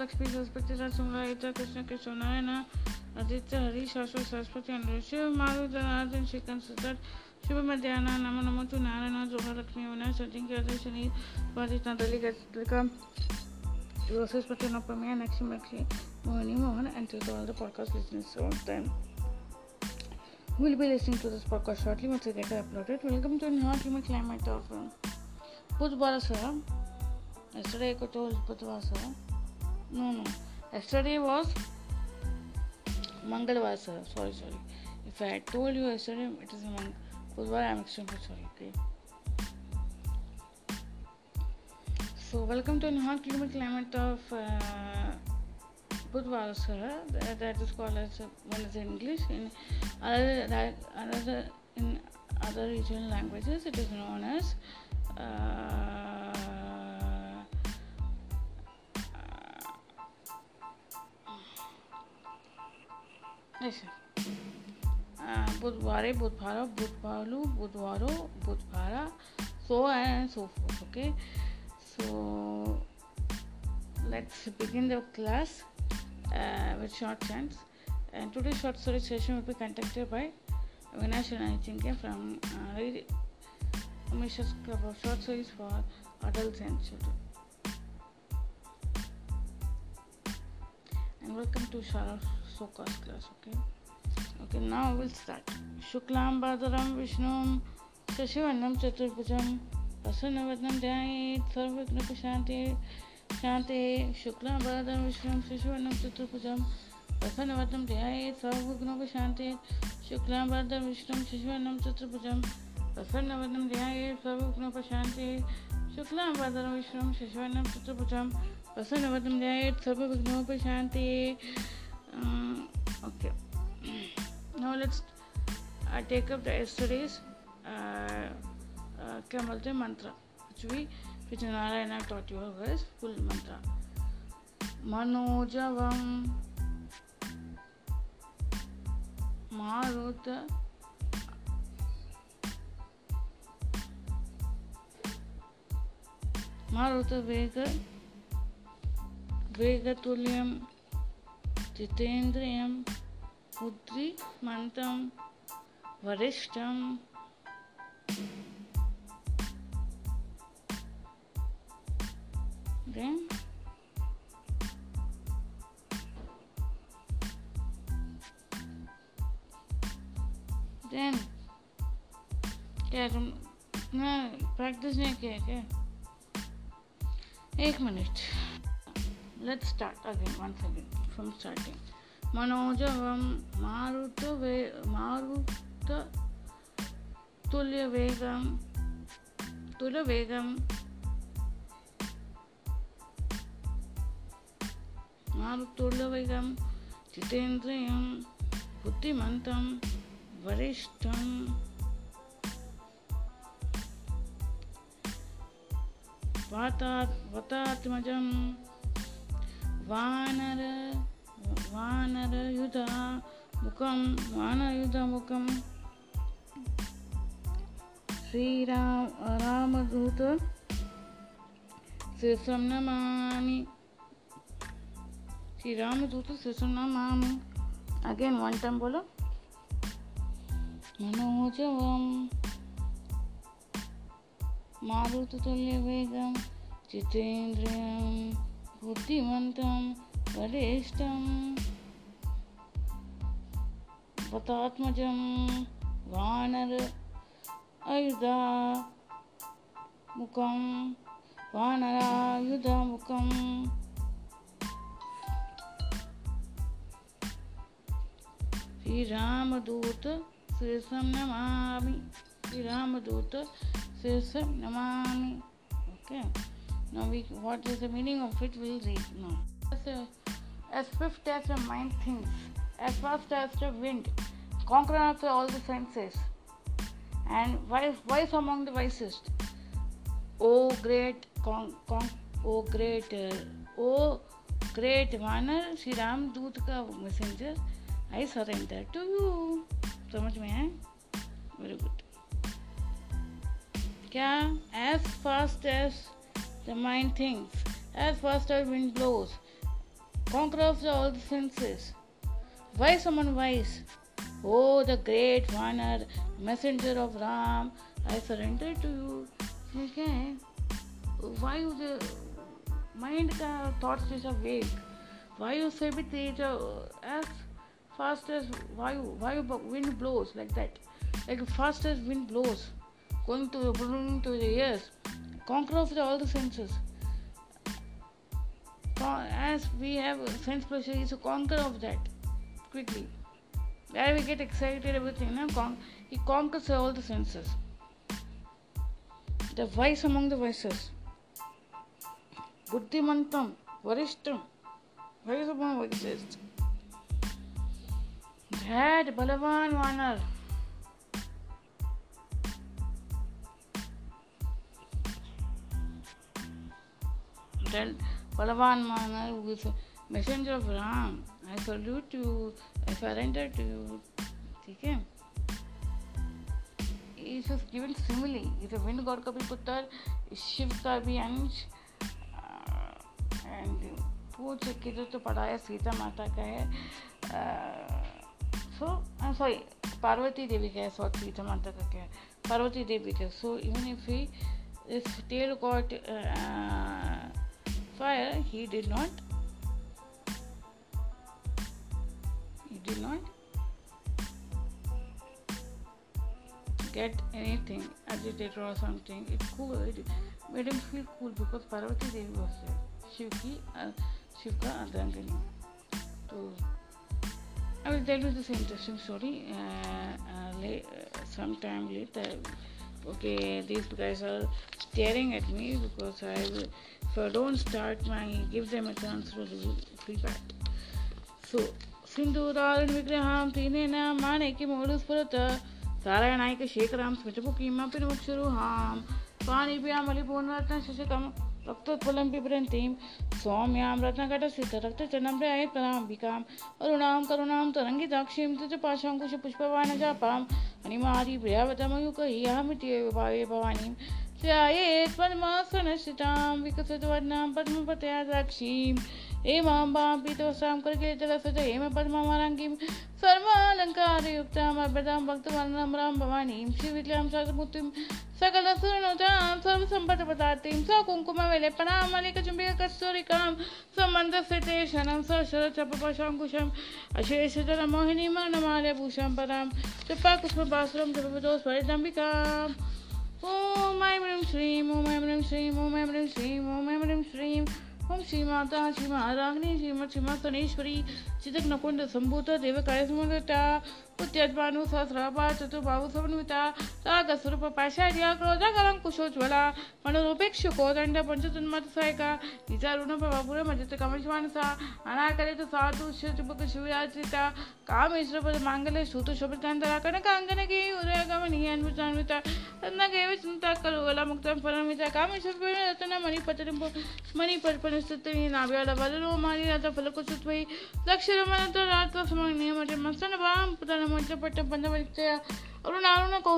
लक्ष्मी सरस्वती संहारिता कृष्ण कृष्णायन आदित्य हरि शाश्वत सरस्वती अनुरु शिव मारु जनार्दन शिकन सुदर शुभ मध्यान नमो नमो तु नारायण जोहर लक्ष्मी विनाय सचिन के आदि शनि वादित नदली सरस्वती अनुपमिया लक्ष्मी लक्ष्मी मोहनी मोहन एंड टू दल the podcast listeners all time will be listening to this podcast shortly. Once I get uploaded. Welcome to Not Human Climate of Buzbara Yesterday, I got to No, no. Yesterday was Mangalwar Sara. Sorry, sorry. If I had told you yesterday it is Mang- Budhvara, I'm extremely sorry. Okay. So, welcome to Nihal Climate Climate of uh, Sara. That, that is called as one is in English. In other, that, another in other regional languages, it is known as uh, बुधवार बुधवार बुधवार बुधवार बुधवार so and so forth okay so let's begin the class with short chance and today short story session will be contacted by विनाश रनाई चिंके from मिशर्स club of short stories for adult and children and welcome to short Soka's class okay? Okay, now we'll start. Shuklam Badaram Vishnum शशिवर्णं, चतुर्भुजं प्रसन्नवदनं ध्यायेत् सर्वविघ्नोपशान्ते शान्ते। शुक्लाम्बरधरं विष्णुं, शशिवर्णं, चतुर्भुजं प्रसन्नवदनं ध्यायेत् सर्वविघ्नोपशान्ते शुक्लाम्बरधरं विष्णुं, शशिवर्णं, चतुर्भुजं प्रसन्नवदनं ध्यायेत् सर्वविघ्नोपशान्ते शुक्लाम्बरधरं विष्णुं, शशिवर्णं, चतुर्भुजं प्रसन्नवदनं ध्यायेत् सर्वविघ्नोपशान्ते okay now let's uh, take up the yesterday's क्या बोलते हैं मंत्र which we which Narayana taught you was full mantra मनोजवम मारुत मारुत वेग वेगतुल्यं जितेन्द्रियं बुद्धिमन्तं वरिष्ठं। Then then, क्या तुम ना प्रैक्टिस नहीं किया क्या? एक minute let's start again once again from starting. मनोजवं मारुतवे मारुत तुल्यवेगं तुल्यवेगं मारुतुल्यवेगं जितेन्द्रियं बुद्धिमन्तं वरिष्ठं वातात् वतात्मजम् वानर, वानरयुधा मुखं, वानरयुधमुखं। श्रीराम रामदूत शीर्षं नमामि। श्री रामदूत सुनामामि अगेन वन टाइम बोलो। मनोजवम मारुततुल्यवेगं। जितेन्द्रियं बुद्धिमन्तं, बलिष्ठं बतात्मजं वानर, अयुधा मुखं वानरायुधमुखम् श्रीरामदूत शीर्षं नमामि। श्रीरामदूत शीर्षं Namami. Okay? okay. Now we what is the meaning of it we'll read now as, a, as swift as the mind thinks as fast as the wind conqueror of all the senses and wise, wise among the wisest o great con, con, o great uh, o great वानर श्री राम दूत messenger I surrender to you. समझ में है very good क्या as fast as the mind thinks as fast as wind blows, conquers all the senses. Wise someone wise, O oh, the great Vanar, messenger of Ram, I surrender to you. Okay. Why you the mind thoughts is awake? Why you say with as fast as why why wind blows like that? Like fast as wind blows, going to the to the ears. Conquer of all the senses. As we have sense pleasure, is a conqueror of that quickly. Where we get excited, everything. No? He conquers all the senses. The vice among the vices. Buddhimantam, Varishtam, vice among vices. That Balavan Vanar. Who is a messenger of Ram. I salute you. I surrender to you. ठीक है? Given simile. Is a wind god का भी पुत्र शिव का भी अंश and पूछ किधर तो पढ़ाया सीता माता का है सो सॉरी पार्वती देवी का है सॉरी सीता माता का क्या है? पार्वती देवी का सो even if he is tail got fire he did not. He did not get anything. Agitated or something it cool it made him feel cool because Parvati Devi was there. Shivki uh, Shivka Ardhangani so I will tell you this interesting story uh, uh, late, uh, sometime later. Okay, these guys are staring at me because I will, if I don't start my give them a chance to do feedback. So सिंधुरारण विग्रहां तीनेन माणिक्यमूलस्फुरत सारायणायकशेखरां स्मितमुखीमपि मुक्षुरुहां पाणिभ्यामलिपूर्णरत्न शशिकम् रक्तोत्पलं पिबरन्तीं सौम्यां रत्नकटस्थितरक्तचरणं पराम्बिकाम् अरुणां करुणां तरङ्गिताक्षीं त्रिजपाशाङ्कुशपुष्पवानजापां हनिमादिप्रियावतमयुकहीयामित्येव भावे भवानीं ध्यायेत् पद्मासनस्थितां विकसितवर्णां पद्मपतया साक्षीं हेमाम्बां पीतवस्त्रां करकिलितलसज हेम पद्ममाराङ्गीं सर्वालङ्कारयुक्ताम् अभ्यतां भक्तवर्णम्रां भवानीं श्रीविद्यां सकलमुक्तिं सकलसुरनुतां सर्वसम्पत्पदार्तिं सकुङ्कुमविलेपनां मलिकचुम्बिककस्तूरिकां सम्बन्धस्थिते शनं सशरचपपशाङ्कुशम् अशेषजलमोहिनीमर्णमाल्यभूषं परां चपाकुष्मपासुरं जपवतो स्वरितम्बिकाम् ॐ, ऐं ह्रीं श्रीं, ॐ, ऐं ह्रीं श्रीं, ॐ, ऐं ह्रीं श्रीं, ॐ, ऐं ह्रीं श्रीं ओम श्री माता, श्री महाराग्नि श्रीमद चितक नकुंड संभूत देवकाय स्मृता पुत्यज्वानु सहस्रापा चतुर्भावसमन्विता रागस्वरूप पाशार्य क्रोधाकलङ्कुशोज्ज्वला मनरूपेक्ष कोदण्ड पञ्चतन्मतसायिका निजारुणप्रभापुरमजितकमलश्वानसा अनाकलित साधु शुभकशिवरात्रिता कामेश्वरपदमाङ्गल्य श्रुतशोभितान्तरा कनकाङ्गनगेयुरगमनीयान्वितान्विता रत्नगेव चिंता कलुवला मुक्तं परमिता कामेश्वर रत्न कामेश्वरपदरत्नमणिपटरिम्बु मणिपर्पण अन्वितान्विता रत्न केव चिंता करुवला मुक्तम परमिता कामेश्वर रत्न मणिपतरिं मणिपटपन स्थिति नाभ्याला बलरो मारी राता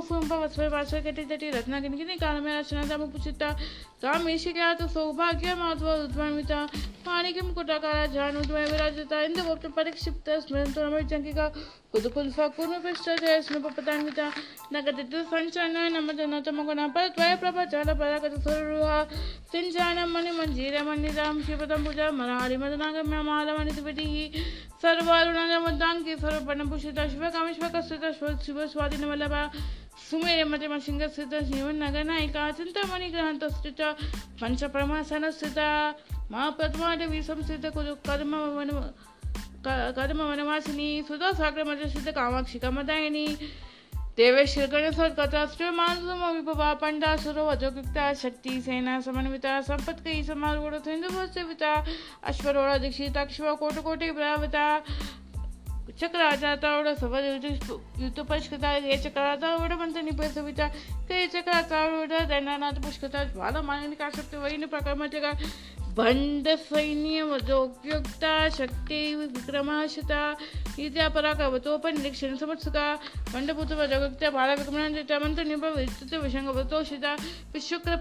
फलकुसुत्वै दक्षिणमनतो रात्व समग्नियमटे मस्तन भाम पुतन मोचपट्टं पञ्चपरिचय अरुण अरुण कौसुम्भ वस्त्र वासव कटि तटि रत्नगिनिगिनि कालमे रचनादमुपचिता कामेशिक्यात सौभाग्य माधव उद्वामिता माणिक्यं कुटाकारा जानुद्वय विराजिता इन्दुगुप्त परिक्षिप्त स्मरन्तु रमैचङ्किका कुतुकुल्फा कुर्मपृष्ठ जय स्नुपपतान्विता नगदितु सञ्चन नमजनतमगुण परद्वय प्रभचल परागत सुरुहा सिञ्चानं मणिमञ्जीरमण्डितां शिवतं पूजा मरारिमदनागम्य मालमणितिपतिः सर्वारुणमुद्दाङ्की सर्वपर्णभूषिता शिवकामेश्वकस्थिता शिवस्वादिनवल्लभा वल्लभा सुमेरमति सिंहस्थिता श्रीमन्नगनायिका चिन्तामणिग्रहन्तस्थिता पञ्चप्रमासनस्थिता मा पद्माटवी संस्थित कर्म वन कर्म वनवासिनी, सुधा सागरमजस्थित कामाक्षि कामदायिनी देवेश्वरगणसत्कथाष्टमानुभवा पण्डासुरो वजोगुक्ता शक्तिसेना समन्विता सम्पत्कयी समारोह सिन्धुभोत्सविता अश्वरोहरा दीक्षिताक्ष्वा कोटकोटिभ्रावता कोट कोटि ब्रावता चक्राचातावड युद्धपश्कता चक्राचावड मंथनी पैसविता ते चक्राचावड दैनानाथ पुष्कता ज्वाला माननी का शक्ती वैन प्रकार म्हणजे का भंड सैन्य वजोपयुक्ता शक्ती विक्रमाशता इत्या पराकावतो पण निरीक्षण समजका भंडभूत वजोगत्या बाळा विक्रमांच्या मंत्र निभव विस्तृत विषंग वतोषिता शुक्र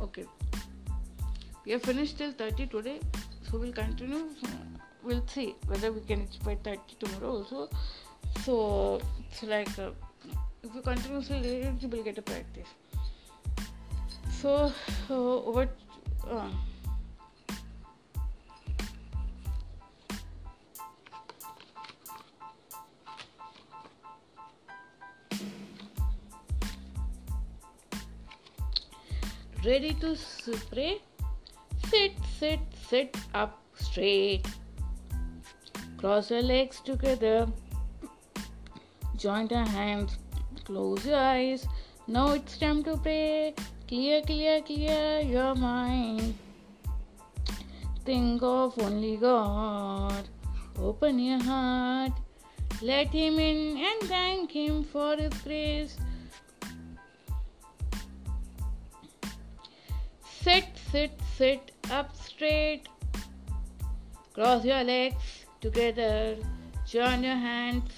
okay. We have finished till 30 today so we'll continue. We'll see whether we can reach by 30 tomorrow also. So it's like uh, if we continuously will get a practice. So uh, uh, ready to spray? Sit sit sit up straight. Cross your legs together. Join your hands. Close your eyes. Now it's time to pray. Clear clear clear your mind. Think of only god. Open your heart. Let him in and thank him for his grace Sit, sit, sit up straight. Cross your legs together. Join your hands.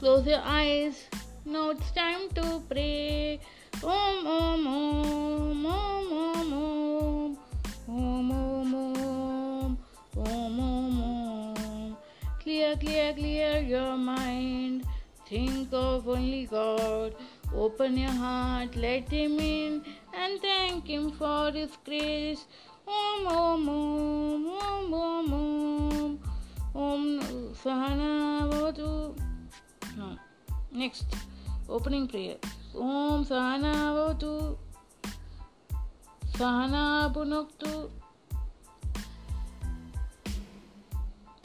Close your eyes. Now it's time to pray. Om, om, om, om, om, om. Om, om, om. Om, om, om. Clear, clear, clear your mind. Think of only God. Open your heart, let Him in, and thank Him for His grace. Om Om Om Om Om Om Om Sahana Bhavatu. No. Next, opening prayer. Om Sahana Bhavatu. Sahana Punuktu.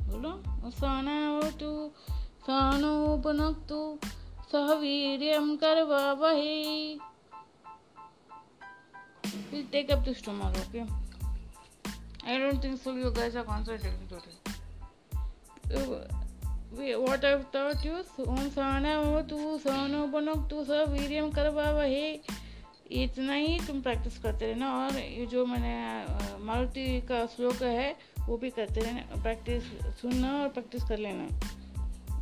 बोलो सहना भवतु सहनो पुनक्तु सह वीर्यं करवावहै We'll take up this tomorrow, okay? I don't think so. You guys are concentrating today. what I've taught you, Om Sahana Vavatu, Sahano Banaktu, Sah Viryam Karvavahe. इतना ही तुम practice करते रहना और ये जो मैंने मारुति का श्लोक है वो भी करते रहना प्रैक्टिस सुनना और प्रैक्टिस कर लेना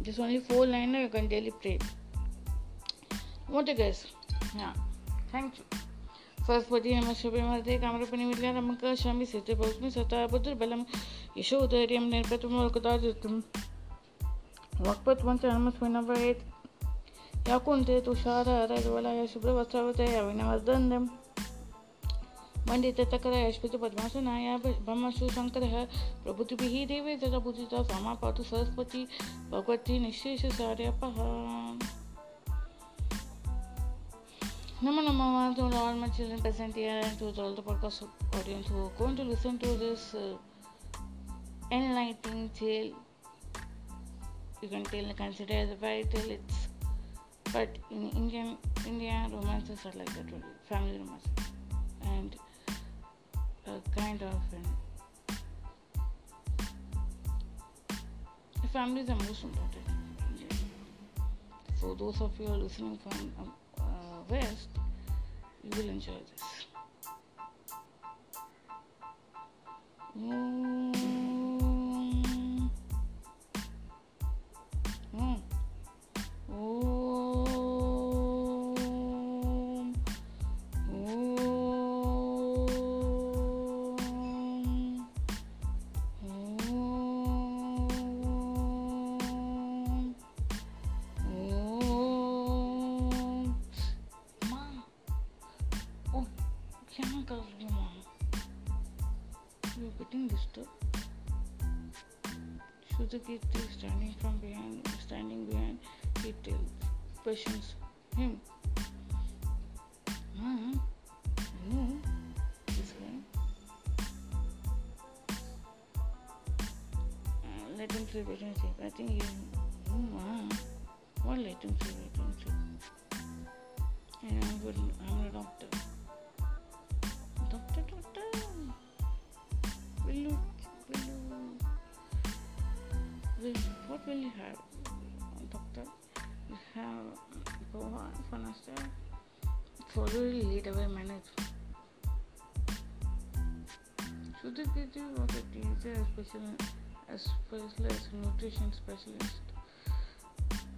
जिस only four line you can daily pray What guys? Yeah. Thank you. स्वस्वदीयं शुभिमर्दे कामरूपिणिमिल्यामकशामि सिद्धिभोग्नि सताबुद्धिर्बलं यशोधैर्यं निर्भयं वल्कदादितं वक्पत्वं च हनुमस्मिनवयेत् या कुन्ते तुषाररज्वलाय शुभ्रवस्त्रवतया विनवर्दन्दं मण्डिततकराय स्फुतपद्मासनाय ब्रह्मसुशङ्करः प्रभुतिभिः देवे जगपूजिता सामा पातु Saraswati, Bhagwati निःशेषसार्यपः। Namo Namo to all my children present here and to all the podcast audience who are going to listen to this uh, enlightening tale. You can tell consider as a fairy tale. It's but in Indian India romances are like that only, family romances and a kind of family is the most important. So those of you are listening from um, west, you will enjoy this. celebrating thing. I think you, you what Latin celebrating? And I'm good. I'm a doctor. Doctor, doctor. Will you, will you, will, what will you have, doctor? You have go for master. Thoroughly lead away manage. Should I it be what it is a especially? as specialist nutrition specialist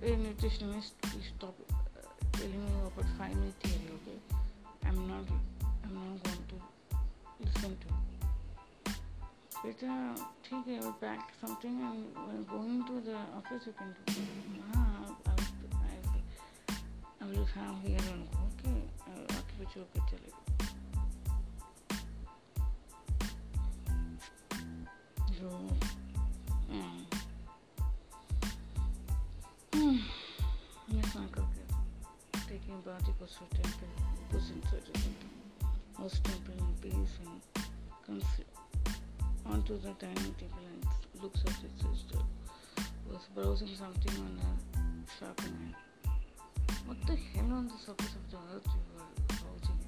a nutritionist please stop uh, telling me about family theory okay i'm not i'm not going to listen to बेटा ठीक है वो pack something and going to the office you can do हाँ I will have here उनको okay आके बच्चों के चले जो Taking body goes to temple, goes inside the temple, in peace and consider onto the dining table and looks at his sister, was browsing something on a shopping app. What the hell on the surface of the earth you were browsing?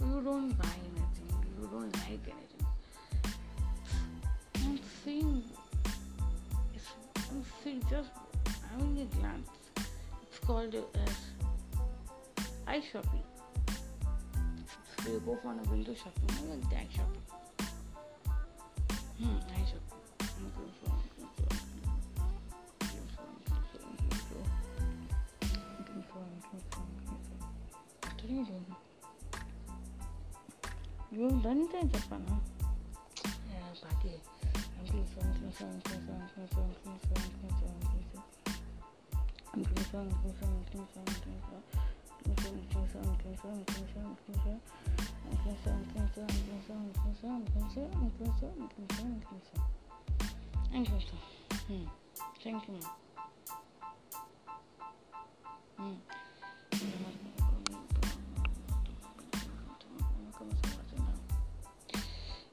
You don't buy anything, you don't like anything. I'm seeing, I'm seeing just having a glance. It's called as eye shopping. So you go for a window shopping, I like that shopping. Hmm, eye shopping. What are you doing? You've done it in Japan, huh? Yeah. I'm doing so, I'm doing so, I'm doing so, I'm doing so, I'm doing so,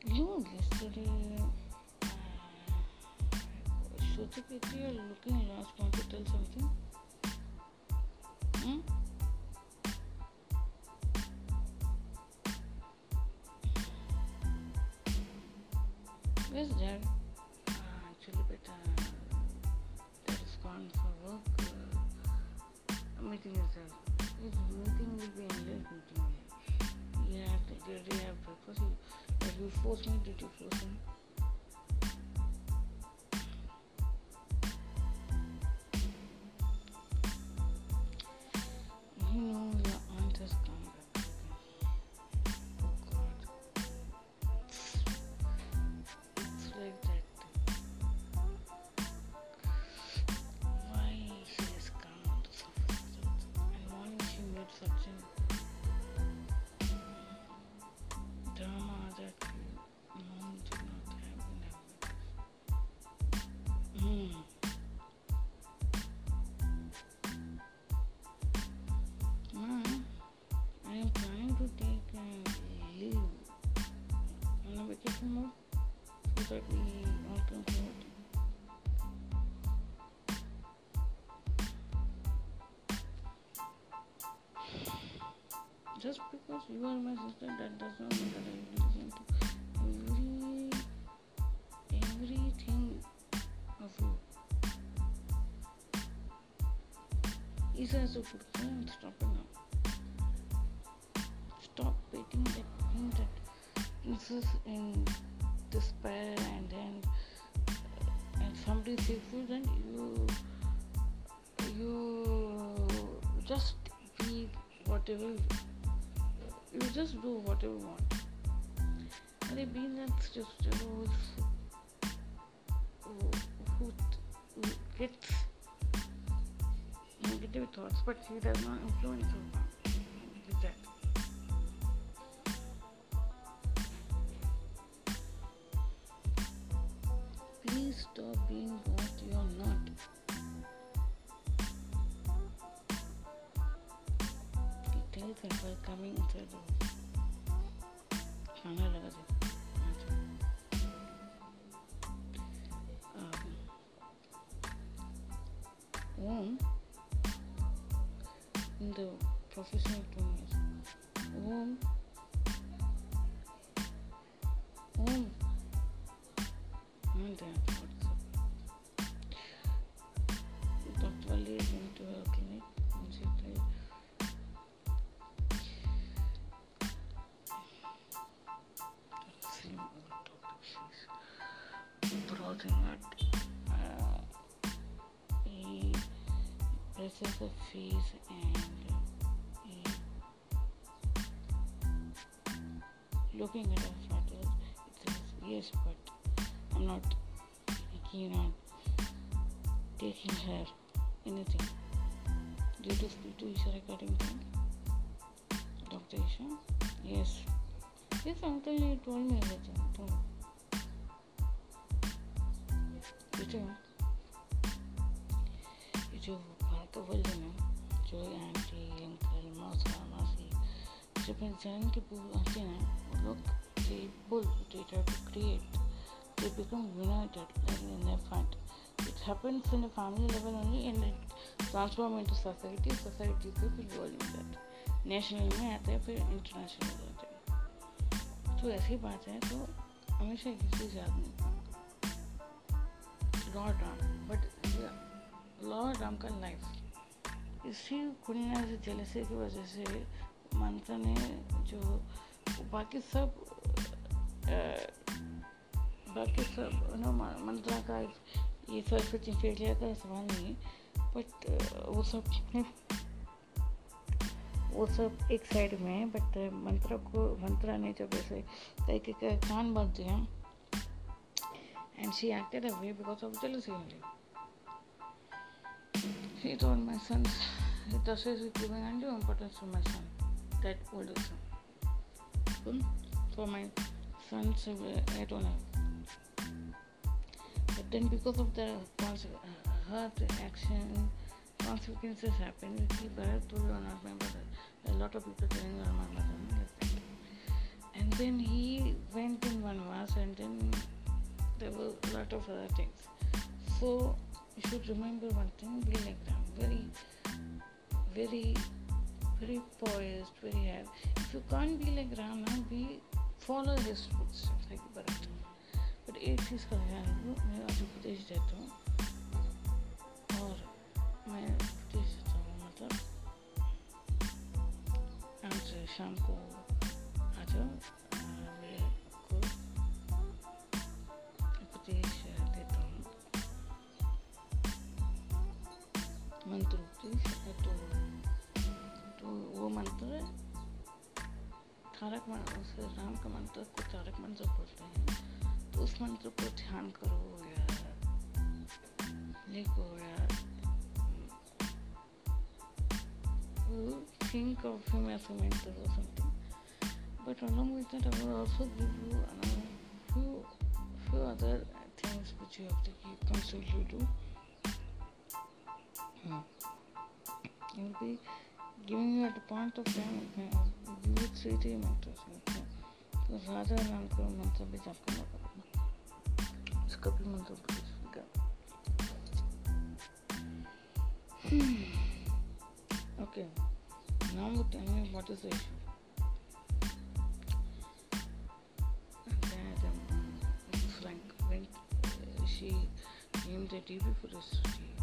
Yo, yesterday, Sochi Petri are looking at us, want to tell something? Hmm? Where's Dad? Uh, actually, but uh, Dad is gone for work. Uh, meeting is uh, his meeting will be endless meeting. Yeah, they already have breakfast. He, like you force me, did you force him? Just because you are my sister, that does not mean that I listen to every everything of you. Isa has to put and stop it now. Stop waiting that thing that insists in despair and then uh, and somebody says you then you you just be whatever you just do whatever you want. अरे being that's just who, who, who, who gets negative thoughts, but he does not influence you her face and he, looking at her photos, it says, yes, but I'm not keen on taking her anything. Due to speak to regarding that? Dr. Isha? Yes. Yes, uncle, you told me everything. Told. You too. You too. बोले ना जो aunty, uncle, मौसा, मौसी जब मैं जान के बोल आते हैं, वो लोग able to data to create they become united like in if it happens in the family level only in transform into society society से फिर बोल दैट नेशनल में आते हैं, फिर इंटरनेशनल में जाते हैं। तो ऐसी बात है तो हमेशा किसी याद नहीं lord Ram but lord Ram का लाइफ इसी से जलसे की वजह से मंत्र ने जो बाकी सब बाकी सब नो मंत्रा का ये सरस्वती फेलिया का सवाल नहीं बट वो सब वो सब एक साइड में है बट मंत्रा को, मंत्रा ने जब ऐसे तरीके का कान बाँध दिया, and she acted away because of jealousy She told my son, Tasha is giving undue importance to my son, that older son. For my son's I don't know. But then because of the her action, consequences happen. Told one of my brother. A lot of people telling her my mother. And then he went in one verse and then there were a lot of other things. So you should remember one thing, like them. Very, very, very poised, very happy. If you can't be like Rama, be follow his footsteps like Bharat. But एक चीज़ का ध्यान रखो मैं आज उपदेश देता हूँ और मैं उपदेश देता हूँ मतलब आज शाम को आ जाओ मंत्र उपदेश तो तो वो मंत्र तारक मंत्र उस राम का मंत्र को तारक मंत्र बोलते हैं तो उस मंत्र को ध्यान करो या लिखो या of him as a mentor or something. But along with that, I will also give you another few few other things which you have to keep constantly do. He will be giving you at a point of time, okay, give you three three mentors. Okay. तो राजा नाम का मंत्र भी जप करना पड़ेगा इसका भी मंत्र पड़ेगा Okay. Now tell me what is the issue. That um, Frank went, uh, she came the day before yesterday.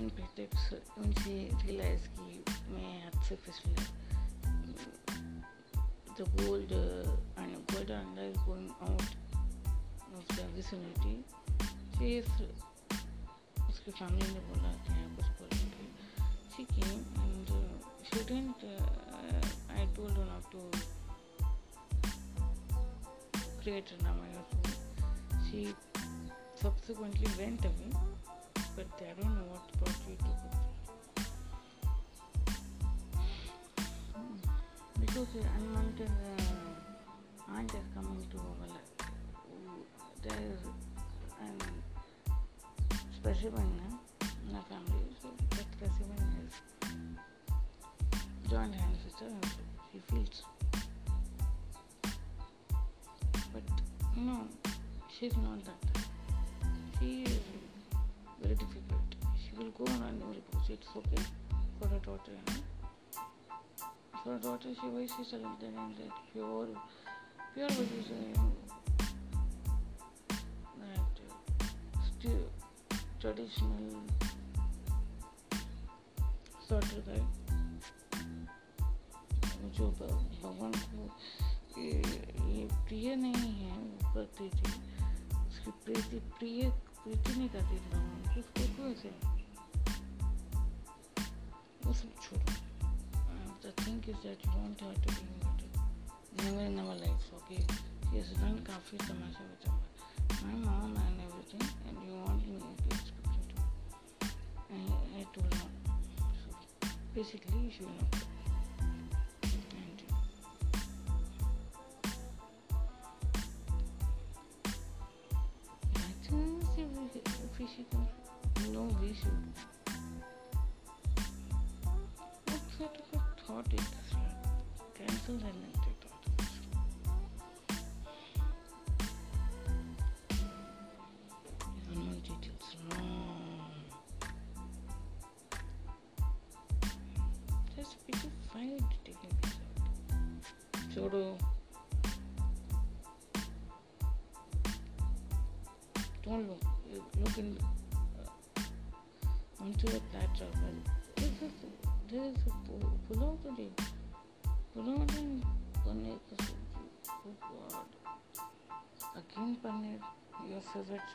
उन पे टिप्स मुझे रियलाइज़ की मैं हद से फिसल the gold and gold under is going out of दिसनिटी चीज़ उसके फैमिली ने बोला कि आप उसको ठीक है and student I told not to create नाम आई सी सब्सिक्वेंटली वेंट अभी but I don't know what brought you to it because the unwanted uh, aunt is coming to life there is an specimen uh, in our family. So that specimen is joint hands with her she feels but no she's not that. She is very difficult she will go on and repose it's okay for her daughter you know for her daughter she why she selected and that pure pure what is uh, that uh, still traditional sort of guy जो भगवान को ये प्रिय नहीं है वो करती थी उसकी प्रीति प्रिय Trinidad y Tobago. Just go crazy. उस छोड़ो The thing is that you want her to be immortal. Never in our lives, okay? She has done काफ़ी तमाशा बचा हुआ My mom and everything and you want me to be expected to. And I told her, so basically she will not. Onto the platter. Well, this is there is a pu- pulao today. Pulao and paneer sabji. Oh God. Again paneer. Your favorite.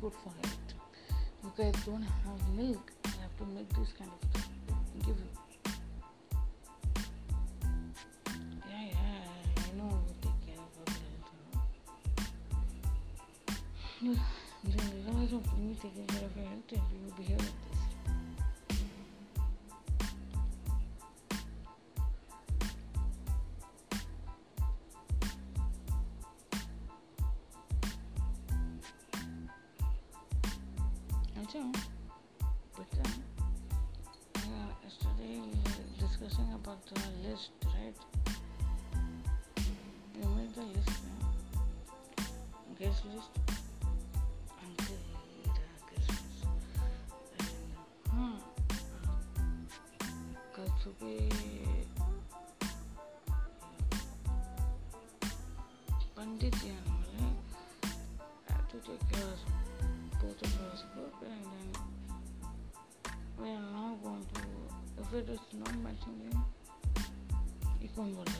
Good for health. You guys don't have milk. I have to make this kind of stuff. Give you. me taking care of your health and you will be here with this. Achoo. But uh, yesterday we were discussing about the list, right? You made the list, right? Guest list. the class, both of us, group, and then we are not going to. If it is not matching you, you can vote.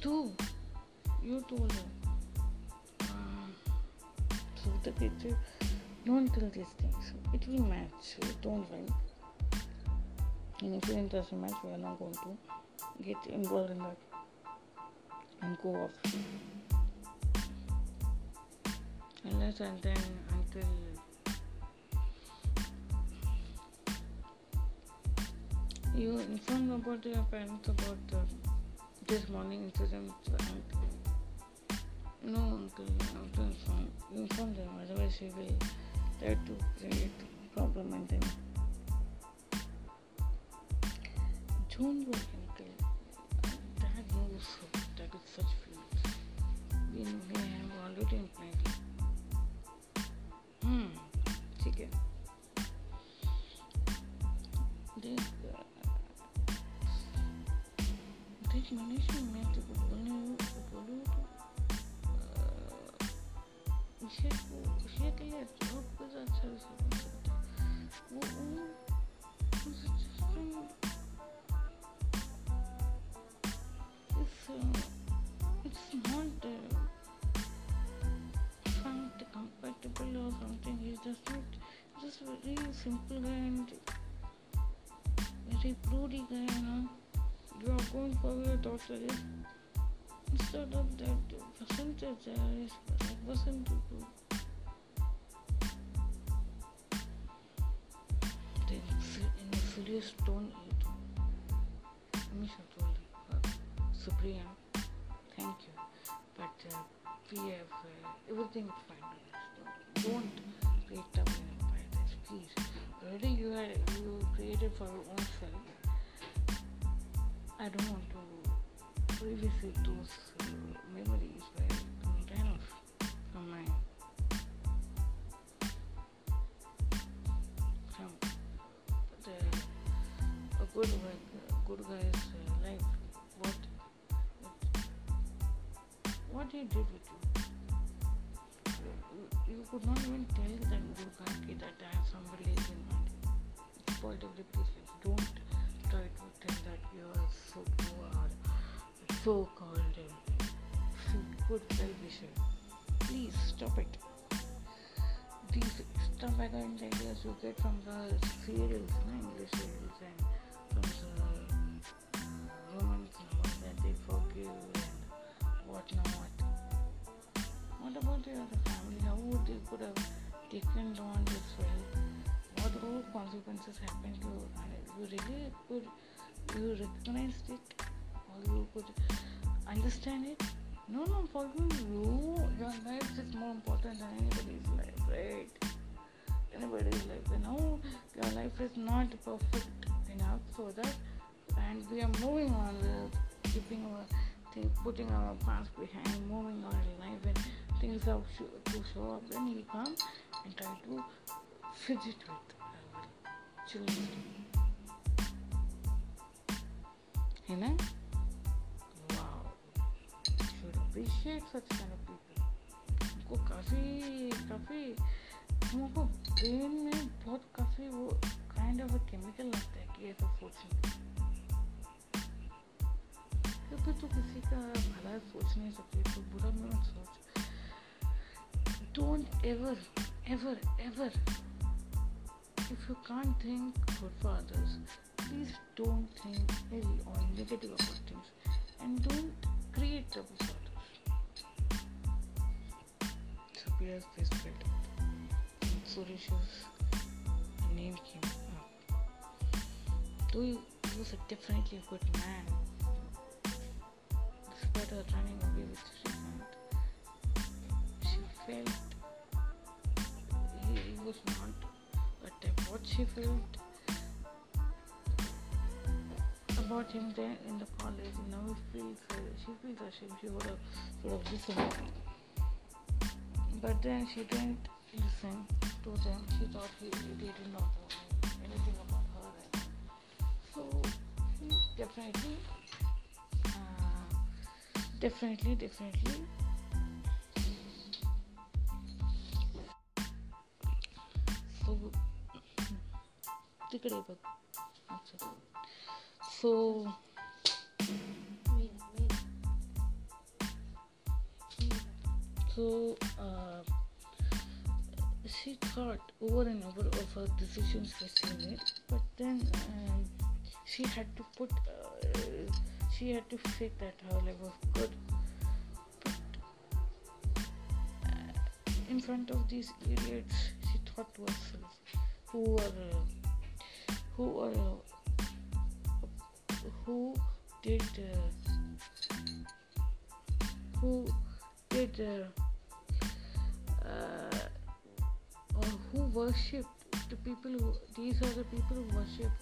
Two, you told her. Um, so the picture, don't kill these things. It will match. Don't worry. And if it doesn't match, we are not going to get involved in that and go off. Unless and then until you inform about your parents about the, this morning incident no uncle you have to inform inform them otherwise he will try to create problem and then. Don't worry भी हैं वो already simple and reproved Guyana, you are going for your daughter. Instead of that, Vasant is there, is Vasant to go. In a furious tone, good good guy's uh, life. What what he did with you. You, could not even tell that good guy that I have somebody else in mind. It spoiled every piece. Don't try to tell that you are so poor, so called uh, good well wisher. Please stop it. these extravagant ideas you get from the serials, no? English serials, and forgive and whatnot. What about your family? How would they could have taken on this well? What all consequences happened to you? You really could you recognized it or you could understand it? No, no, for you, you, your life is more important than anybody's life, right? Anybody's life. You know, your life is not perfect enough so that, and we are moving on, uh, keeping our thing, putting our past behind, moving on in life, and things have to show up. Then you come and try to fidget with our children. You know? Appreciate such kind of people उनको काफ़ी काफ़ी हमको brain में बहुत काफ़ी वो kind of chemical लगता है कि ऐसा सोचने क्योंकि तू किसी का भला सोच नहीं सकती तो बुरा मत सोच don't ever ever ever if you can't think good for others, please don't think ill or negative about things and don't create trouble for others. appears this built Suresh's name came up. Though he was definitely a good man, despite her running away with Shrikant, she felt he, he was not but what she felt about him then in the college, you know, he feels, she feels ashamed. She would have sort of listened but then she didn't listen to them. She thought he, they did not know anything about her. So he definitely, definitely, definitely. So, तिकडे बघ अच्छा so so uh, she thought over and over of her decisions that she made but then um, she had to put uh, she had to say that her life was good. But uh, in front of these idiots she thought to herself who are uh, who are who did uh, who did uh, who worship the people who these are the people who worship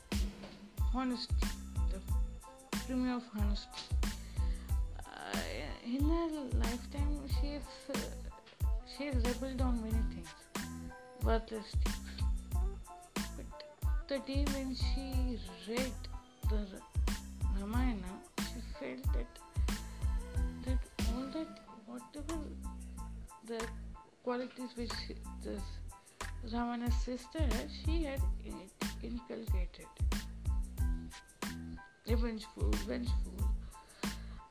honesty, of honesty. Uh, in her lifetime, she has uh, she has rebelled on many things, worthless things. But the day when she read the Ramayana, she felt that that all that whatever the qualities which this Ravana's sister, had, she had inculcated. Revengeful, vengeful.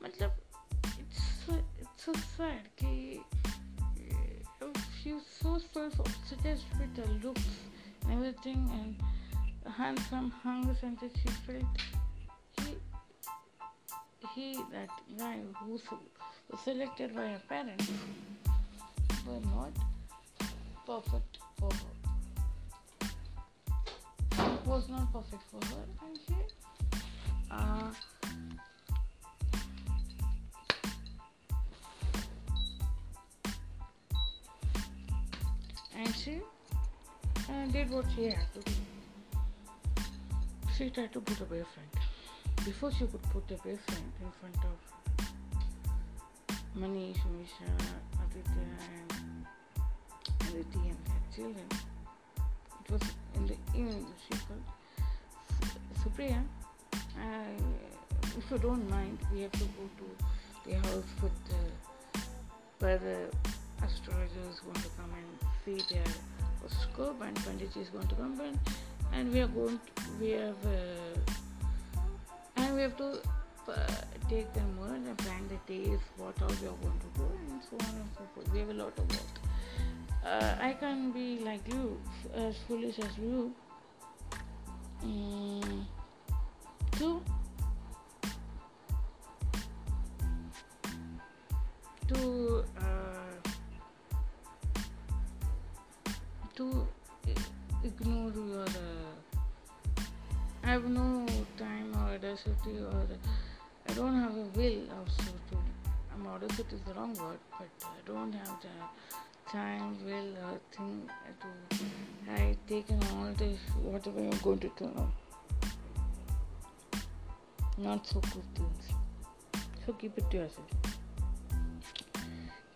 मतलब it's so, it's so sad कि she was so self-obsessed with her looks and everything and handsome hunks and that she felt he he that guy who was selected by her parents were not perfect for her. It was not perfect for her, and she uh, and she uh, did what she had to do. She tried to put a boyfriend. Before she could put a boyfriend in front of Manish, Misha, Aditya, and Aditi and children. It was in the evening. She called Supriya. Uh, if you don't mind, we have to go to the house with the, where the astrologer is going to come and see their horoscope, and Pandit is going to come and, and we are going. To, we have uh, and we have to uh, take them more and plan the days, what all we are going to do, and so on and so forth. We have a lot of work uh, I can be like you, as foolish as you. Mm, to to uh, to ignore your. Uh, I have no time or audacity or I don't have a will also to. I'm audacity is the wrong word, but I don't have the time, will, or thing to. I taken all this whatever you're going to do. Not so good things. So keep it to yourself.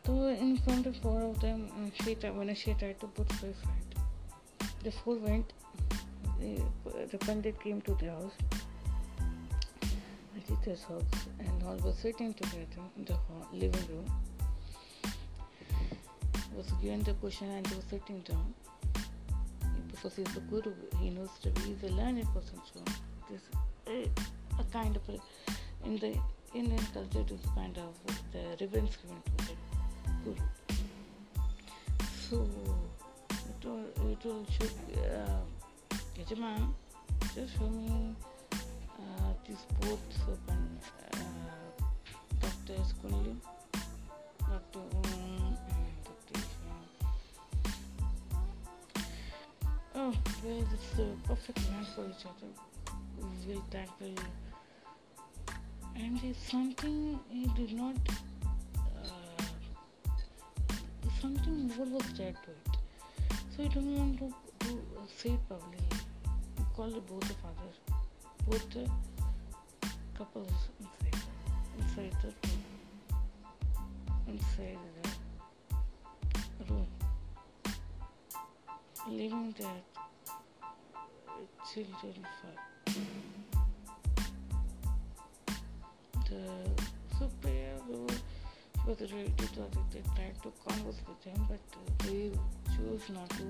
So in front of four of them, uh, she tried, uh, when she tried to put five right, the four went. The, uh, the pandit came to the house, Aditya's house, and all were sitting together in the hall, living room. Was given the question and they were sitting down because he's a guru. He knows to be he's a learned person. So this a, a kind of a, in the Indian culture it is kind of the reverence given to the guru. So it will it will should uh, Yajaman just show me uh, these both uh, Dr. Kunli, Dr. Um, Dr. Oh, well, it's the perfect match for each other. We will tackle. And it's something he did not. Uh, something more was said to it. So he don't want to, to say it publicly. He called both the fathers, both the couples inside, inside the room, inside the room, leaving that children for the Supriya was ready to they tried to converse with him but they chose not to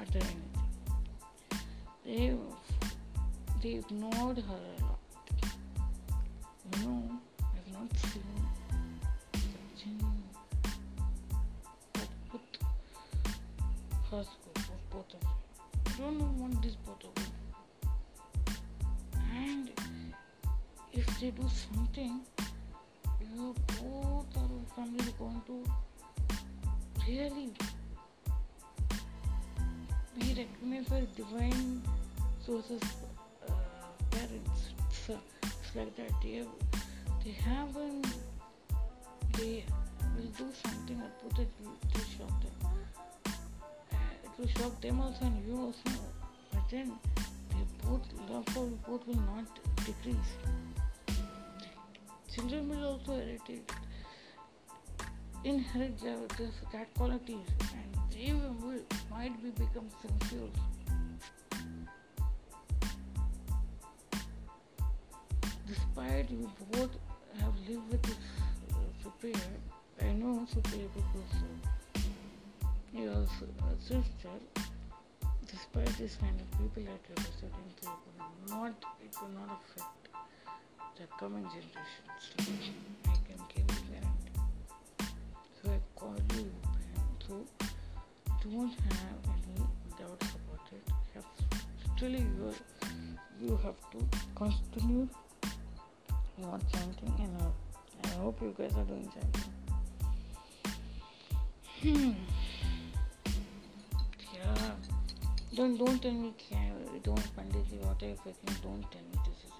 utter anything they they ignored her a lot you know i've not seen Sachin that put her school both of them I don't want this both of them they do something, you both are family going to really be recognized as divine sources, uh, parents. It's, it's like that. They have, they haven't, they will do something and put it to shock them. Uh, it will shock them also and you also. But then both love for both will not decrease. Children will also inherit inherit this that qualities and they will might be become sensual. Despite you both have lived with this uh, Supriya, I know Supriya because uh, he a sister despite this kind of people at representing people, not it will not affect the coming generations. I can give you guarantee. So I call you so don't have any doubts about it. Have, still you you have to continue your chanting and I hope you guys are doing chanting. Hmm. Yeah. Don't don't tell me don't Panditji whatever you don't tell me this is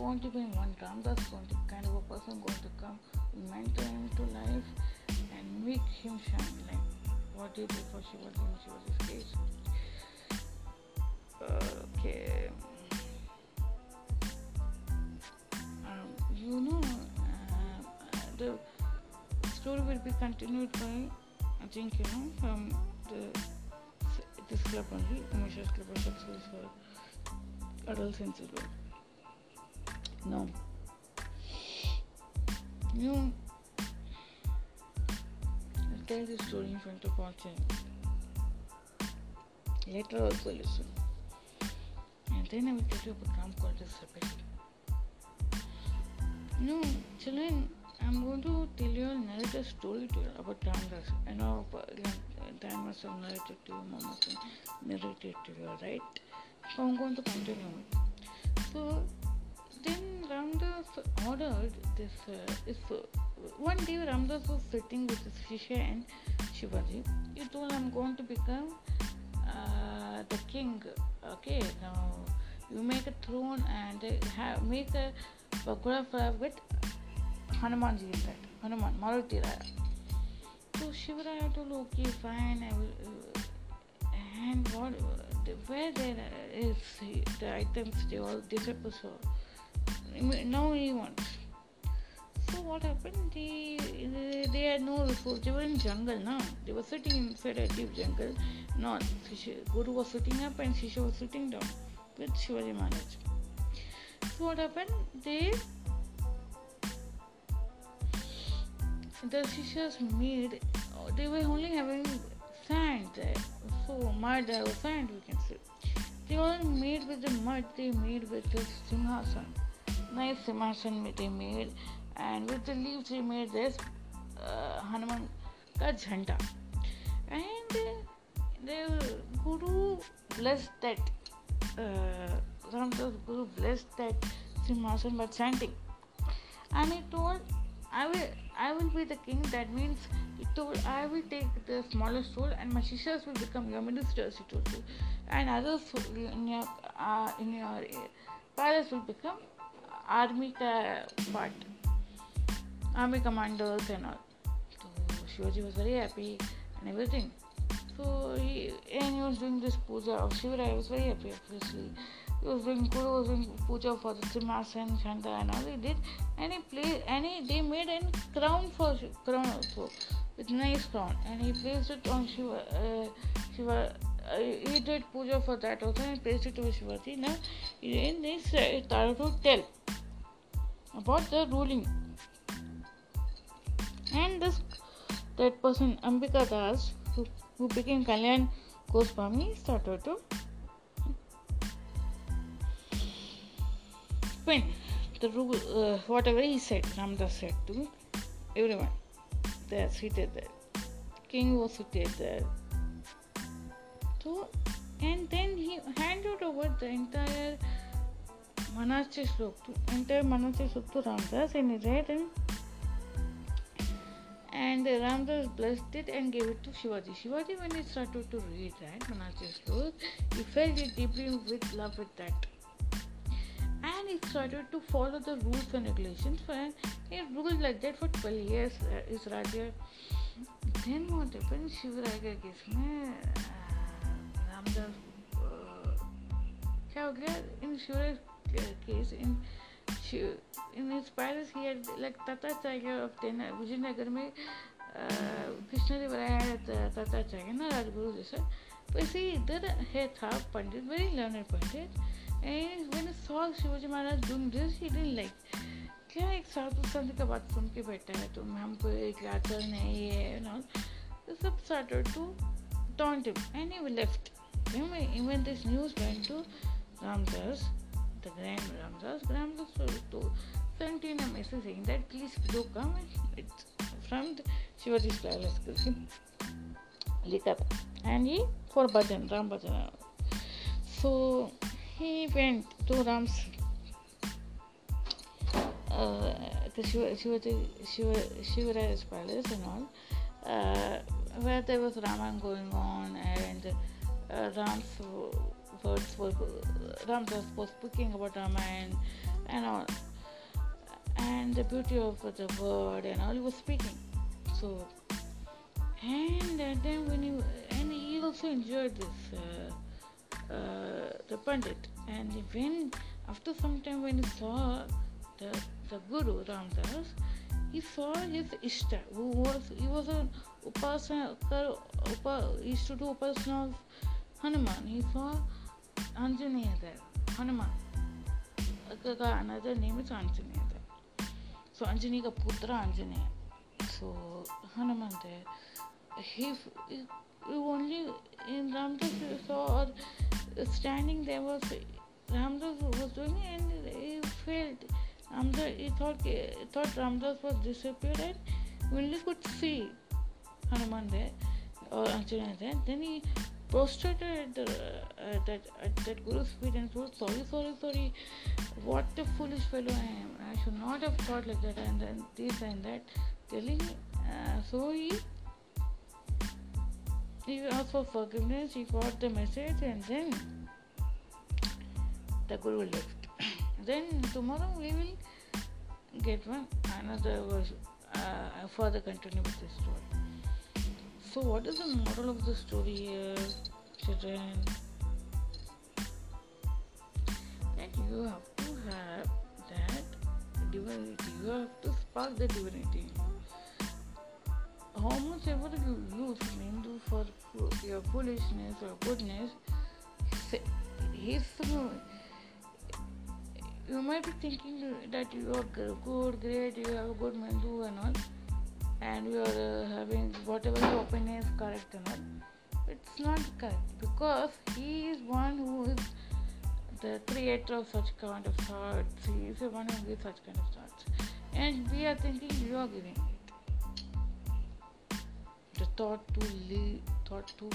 going to be in one time that's going to kind of a person going to come, mentor him to life and make him shine like what he did before she was in she was his case. Okay. you know, uh, the story will be continued by, I think, you know, from the this club only, Umesh Club of Success for adults in silver. No. You know, I'll tell this story in front of children. Later also listen. And then I will tell you about Ram called as Rebellion. You know, children, I'm going to tell you a narrate a story to you about Ramdas. I know time must have narrated to you, Mama narrated to you, right? So I'm going to continue. So then Ramdas ordered this. Uh, uh, one day Ramdas was sitting with his Shishya and Shivaji. He told, "I'm going to become uh, the king. Okay, now you make a throne and have make a pagoda with Hanumanji in. Hanuman, Maruti Raya. So Shivaraya told, okay, fine, I will. Uh, and what, where there is the items, they all disappear. Now he wants. So what happened? They, they, had no resource. They were in jungle now. They were sitting inside a deep jungle. Not Guru was sitting up and Shishya was sitting down with Shivaji Maharaj. So what happened? They the Shishyas made they were only having sand there. So mud or sand we can say. They all made with the mud they made with the simhasan. Nice simhasan they made and with the leaves they made this uh, Hanuman ka. And uh, the Guru blessed that uh, Ramdas Guru blessed that simhasan by chanting. And he told I will I will be the king. That means he told I will take the smallest role and my shishyas will become your ministers. He told you, and others in your uh, in your palace will become army part, army commanders and all. So Shivaji was very happy and everything. So he and he was doing this puja of Shiva. I was very happy, obviously he was doing Guru was doing puja for the Simhasan, Chanda and all he did and he played and he, they made a crown for crown also with nice crown and he placed it on Shiva uh, Shiva uh, he did puja for that also and placed it over Shivaji now this uh, started to tell about the ruling and this that person Ambika Das who, who became Kalyan Goswami started to when the rule, uh, whatever he said, Ramdas said to everyone, they're seated there. King was seated there. So, and then he handed over the entire To entire Manasya Slok to Ramdas and he read and and Ramdas blessed it and gave it to Shivaji. Shivaji, when he started to read that Manasya Slok, he felt it deeply with love with that and he started to follow the rules and regulations for he ruled like that for 12 years uh, is Raja then what happened Shivaray case में रामदास क्या हो गया in Shivaray case in in inspires he like Tatacharya of देना विजयनगर में uh, Vishnu बनाया ताता tiger ना राजगुरु जैसा। तो वैसे ही इधर है था pandit very learner pandit. And when saw Shivaji Maharaj doing this he didn't like क्या एक साधु संत का बात सुन के बैठा है तो तुम हमको एक आचर नहीं है ये नॉल तो सब started to taunt anyway left left. This news went to Ramdas the grand Ramdas Ramdas to sent in a message saying that please do come it's from the Shivaji's palace था and he for bhajan Ram bhajan so he went to Ram's uh, the Shiva, Shiva, Shiva, Shivaraya's palace and all, uh, where there was Raman going on and uh, Ram's words were Ram was speaking about Raman and all, and the beauty of the word and all he was speaking. So, and then when he and he also enjoyed this. Uh, uh, the Pandit. And when after some time when he saw the, the Guru Ramdas, he saw his Ishta, who was he was an upasana, upa, used to do upasana of Hanuman. He saw There or Arjuna there. Then he prostrated at, that Guru's feet and told, Sorry, sorry, sorry, what a foolish fellow I am. I should not have thought like that and then this and that. Telling, uh, so he he asked for forgiveness, he got the message, and then the Guru left. then tomorrow we will get one another verse, uh, further continue with this story. So, what is the moral of the story here, children? That you have to have that divinity, you have to spark the divinity. How much ever you use Hindu for your foolishness or goodness, he's you might be thinking that you are good, great, you have a good Hindu and all, and we are uh, having whatever your opinion is correct or not. It's not correct because he is one who is the creator of such kind of thoughts. He is the one who gives such kind of thoughts, and we are thinking you are giving the thought to leave, thought to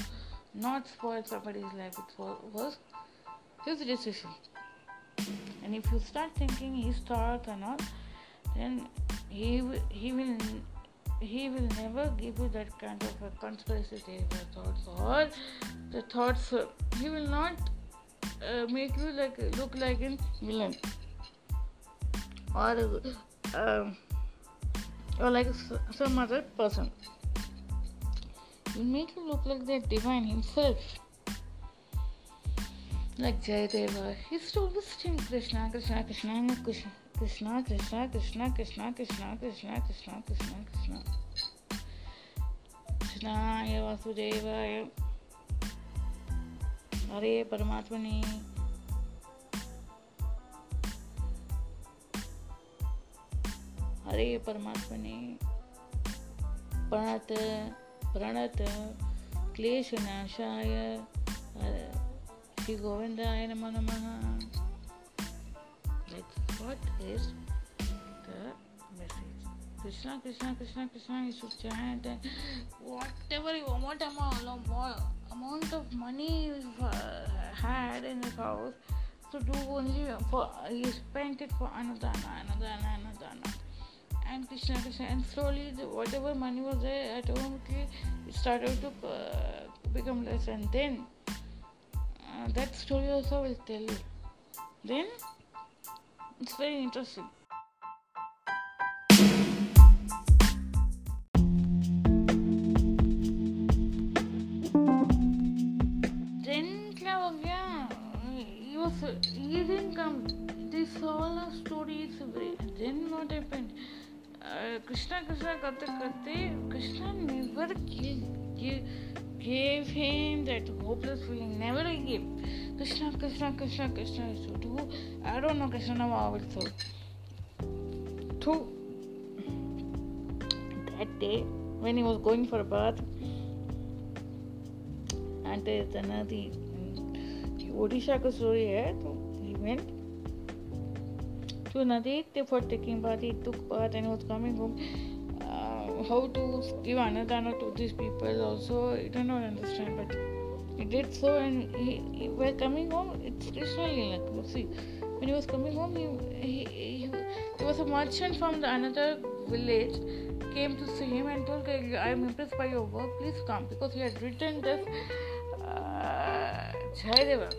not spoil somebody's life it was his decision. And if you start thinking his thoughts and all then he he will he will never give you that kind of conspiracy theory thoughts or the thoughts uh, he will not uh, make you like look like a villain or uh, or like some other person He will make you look like the divine himself. लग जाए देवा तो कृष्णा कृष्णा कृष्णा कृष्णा कृष्णा कृष्णा कृष्णा कृष्णा कृष्णा कृष्णा कृष्णा कृष्णा। कृष्णा कृष्णाय वासुदेवाय हरे परमात्मने। हरे परमात्मने। प्रणत प्रणत, क्लेशनाशाय हरे శ్రీ గోవిందాయ నమ నమ let's what is the message Krishna Krishna Krishna Krishna you should chant and whatever you want amount, amount of money you uh, had in his house to do only for you spent it for anadana anadana anadana and krishna krishna and slowly the, whatever money was there at home it started to uh, become less. And then that story also will tell you. Then it's very interesting. he was he didn't come. They saw a story. Then what happened? Uh, Krishna Krishna Kata करते Krishna never killed. killed. gave him that hopeless feeling. Never he gave. Krishna Krishna Krishna Krishna is so do I don't know Krishna how it so. To that day when he was going for a bath and the Nadi Odisha का story है तो he went to Naditya for taking bath. He took bath and was coming home. Uh, how to give anadana to these people also, I do not understand, but he did so. And he, he while coming home, it's Krishna Lila. You see, when he was coming home, he, he, he, he was a merchant from the another village came to see him and told, I am impressed by your work, please come. Because he had written this uh, Jayadeva,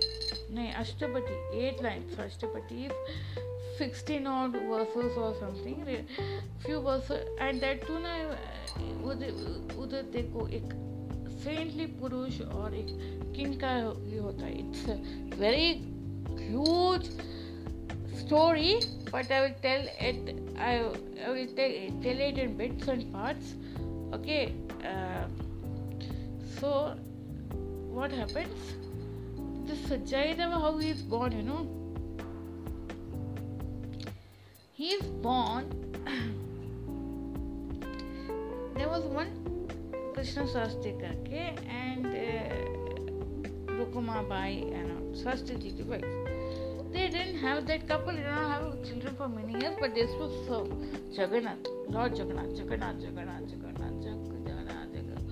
eight lines. So Ashtapati is 16 odd verses or something few verses and that too ना उधर देखो एक saintly पुरुष और एक king का ये होता है it's very huge i will tell it i, I will tell, tell it in bits and parts okay uh, so what happens this Jayadeva how he is born you know he is born there was one Krishna Sastri karke and uh, Rukuma Bai and Sastri ji wife. They didn't have that couple, did not have children for many years, but this was so Jagannath, Lord Jagannath, Jagannath, Jagannath, Jagannath, Jagannath, Jagannath,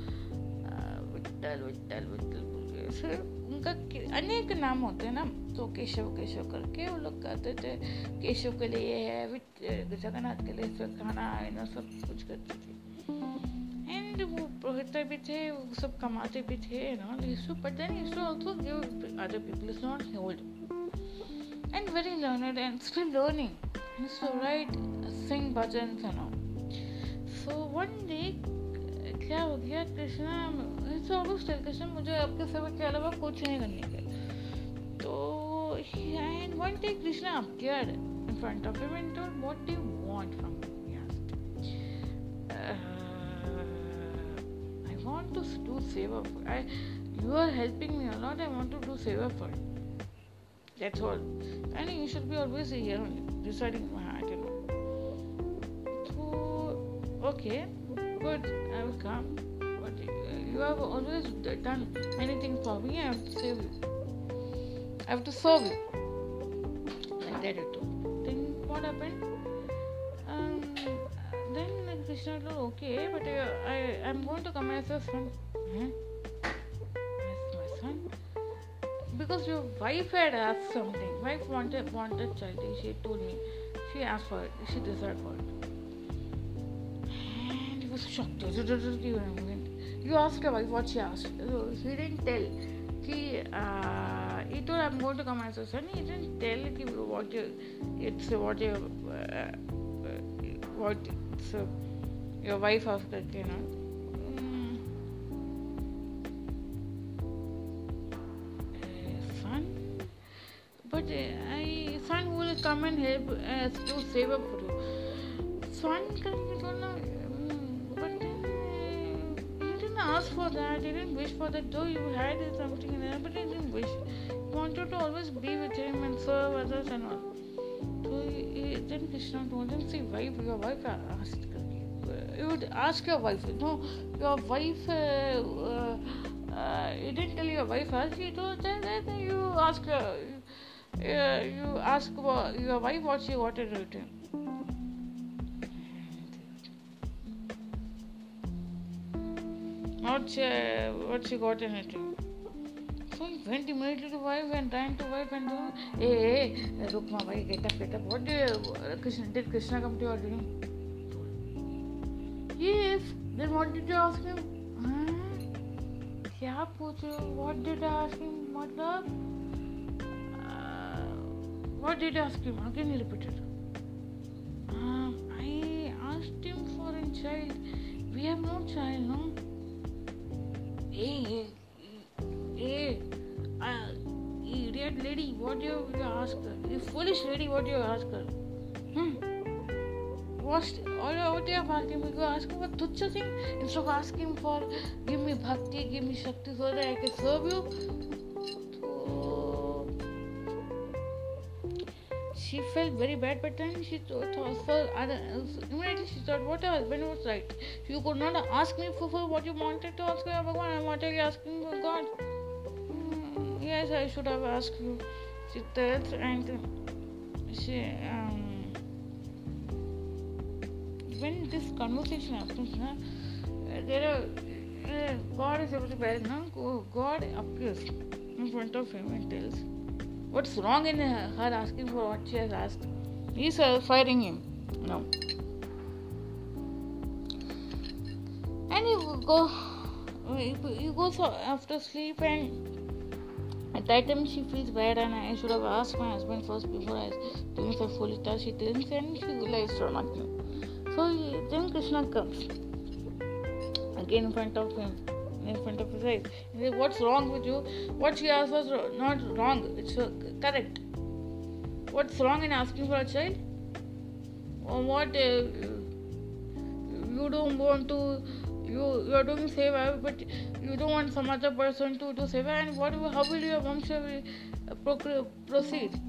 Vittal, Vittal, Vittal, फिर उनका अनेक नाम होते हैं ना तो केशव केशव करके वो लोग कहते थे। केशव के लिए ये है जगन्नाथ के लिए फिर खाना आना सब कुछ करते थे। एंड वो पुरोहित भी थे वो सब कमाते भी थे ना Yeshu but other people is not hold used to write, sing bhajans and. So one day क्या हो गया कृष्णा इट्स ऑलमोस्ट कृष्ण मुझे आपके सेवा के अलावा कुछ नहीं करने के तो एंड वन डे कृष्णा आप appeared in front of him and what do you want from I want to do seva for I you are helping me a lot I want to do seva for That's all. And you should be always here deciding my heart know. So, okay. Good, I will come. But you have always done anything for me, I have to save you. I have to serve you. Like that it Then what happened? Um, then Krishna told, okay, but uh, I, I'm going to come as a son. Huh? because your wife had asked something. Wife wanted wanted child. She told me. She asked for it. She desired for it. He was shocked. You asked your wife what she asked. So he didn't tell. He, uh, he told I'm going to come as a son. He didn't tell what you, it's what you, uh, what it's, uh, your wife asked, that you know. But I son will come and help us to save up for you. Son करके तो ना ask for that. He didn't wish for that. Though you had something in there, but he didn't wish. He wanted to always be with him and serve others and all. So he, then Krishna told him, see, wife, your wife asked. You would ask your wife. No, your wife. Uh, uh, uh, you didn't tell your wife asked. You told that, that you ask uh, you ask your wife what she wanted to return. What she, what she got in return. So he went immediately to wife and ran to wife and told, hey, hey, Rukma, bhai, get up, get up. What did uh, Krishna, did Krishna come to your dream? Yes. Then what did you ask him? Huh? क्या पूछ रहे हो what did I ask him मतलब you ask him? Again he repeated. Um, I asked him for a child. We have no child, no? Hey, uh, idiot lady, what do you, ask her? You foolish lady, what do you ask her? Hmm? What, what do you have asked him? You ask him for tucha thing instead of asking for give me bhakti, give me shakti so that I can serve you. She felt very bad, but then she thought other, immediately she thought what her husband was right. You could not ask me for, for what you wanted to ask her, Bhagwan. Are you asking for God? Mm, yes, I should have asked you. She tells and she um, when this conversation happens, na, there are uh, God is bear, no? God appears in front of him and tells. What's wrong in her asking for what she has asked? He's uh, firing him. No. And you go, you go after sleep and at that time she feels bad and I should have asked my husband first before I doing such foolish stuff. She didn't and she realized her So then Krishna comes again in front of him in front of his eyes. He said, What's wrong with you? What she asked was not wrong, it's uh, correct. What's wrong in asking for a child? Or what uh, you don't want to, you, you are doing seva, but you don't want some other person to do seva, and what, how will your vamsha uh, proceed?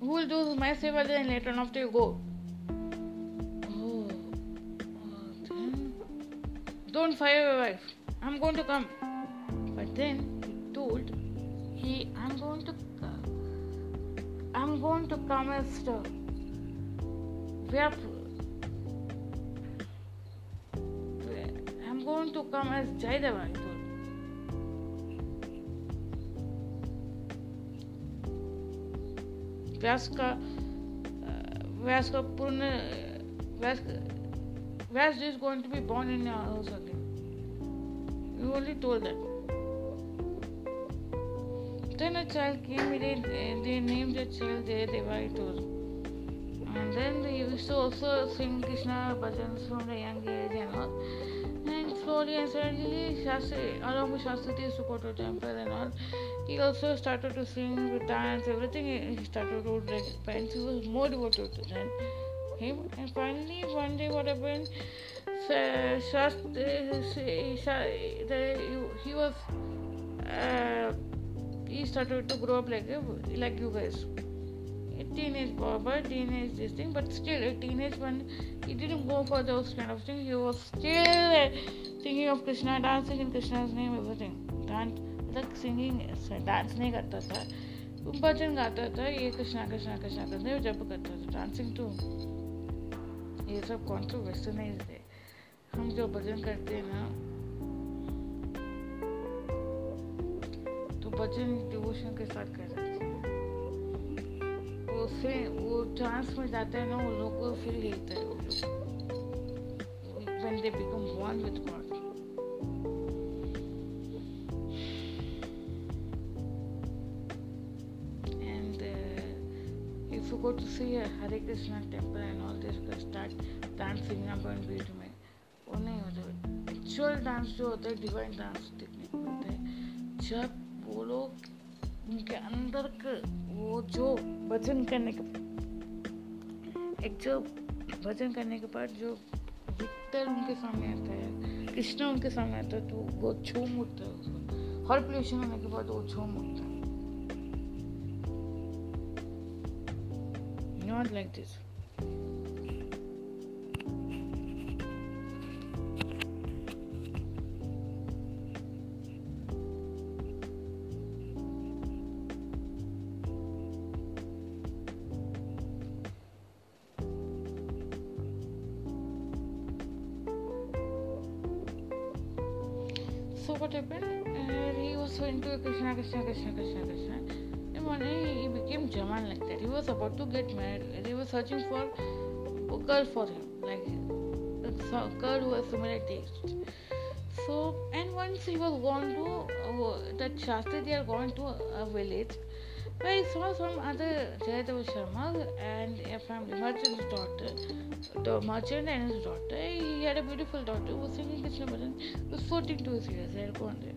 Who will do my seva then later on after you go? Don't fire your wife. I'm going to come. But then he told, He, I'm going to. I'm going to come after. Vyapur. I'm going to come as Jayadeva. Vyas का व्यास का पूर्ण Vyas Where's this going to be born in your house again? You only told them. Then a child came, they, they named the child there, Devaitoru. And then they used to also sing Krishna bhajans from the young age and all. And slowly and suddenly, Shastri, along with Shastri Sukoto temple and all, he also started to sing, dance, everything he started to do. Like, he was more devoted to that. Him. And finally, one day, what happened? Shastri, he was. Uh, he started to grow up like a, like you guys. A teenage boy, but teenage this thing, but still a teenage one. He didn't go for those kind of things. He was still thinking of Krishna, dancing in Krishna's name, everything. Dance, like singing, dance नहीं करता था भजन गाता था ये कृष्णा कृष्णा कृष्णा करते जब करता था डांसिंग तो ये सब कौन सा वेस्टर्नाइज है हम जो भजन करते हैं ना तो भजन डिवोशन के साथ कर रहे वो फिर, वो ट्रांस में जाते हैं ना वो लोग को फिर हिलते हैं। वो लोग when they become one with God go to see a Hare Krishna temple and all this you start dancing number and beat में। वो नहीं होता। एक्चुअल डांस जो होता है डिवाइन डांस देखने को मिलता है। जब वो लोग उनके अंदर के वो जो भजन करने के एक जो भजन करने के बाद जो विक्टर उनके सामने आता है, कृष्ण उनके सामने आता है तो वो छूम उठता है उसको। हर पोल्यूशन होने के बाद वो छूम उठता है। not like this. So what happened uh, and he was into krishna krishna krishna krishna krishna. And one day became Jaman like that. He was about to get married. He was searching for a girl for him, like a girl who has similar taste. So, and once he was gone to uh, that Shastri, they are gone to a village where I saw some other Jayadeva Sharma and a family merchant's daughter, the merchant and his daughter. He had a beautiful daughter who was singing Krishna Bhajan, was 14 to his years, they had gone there.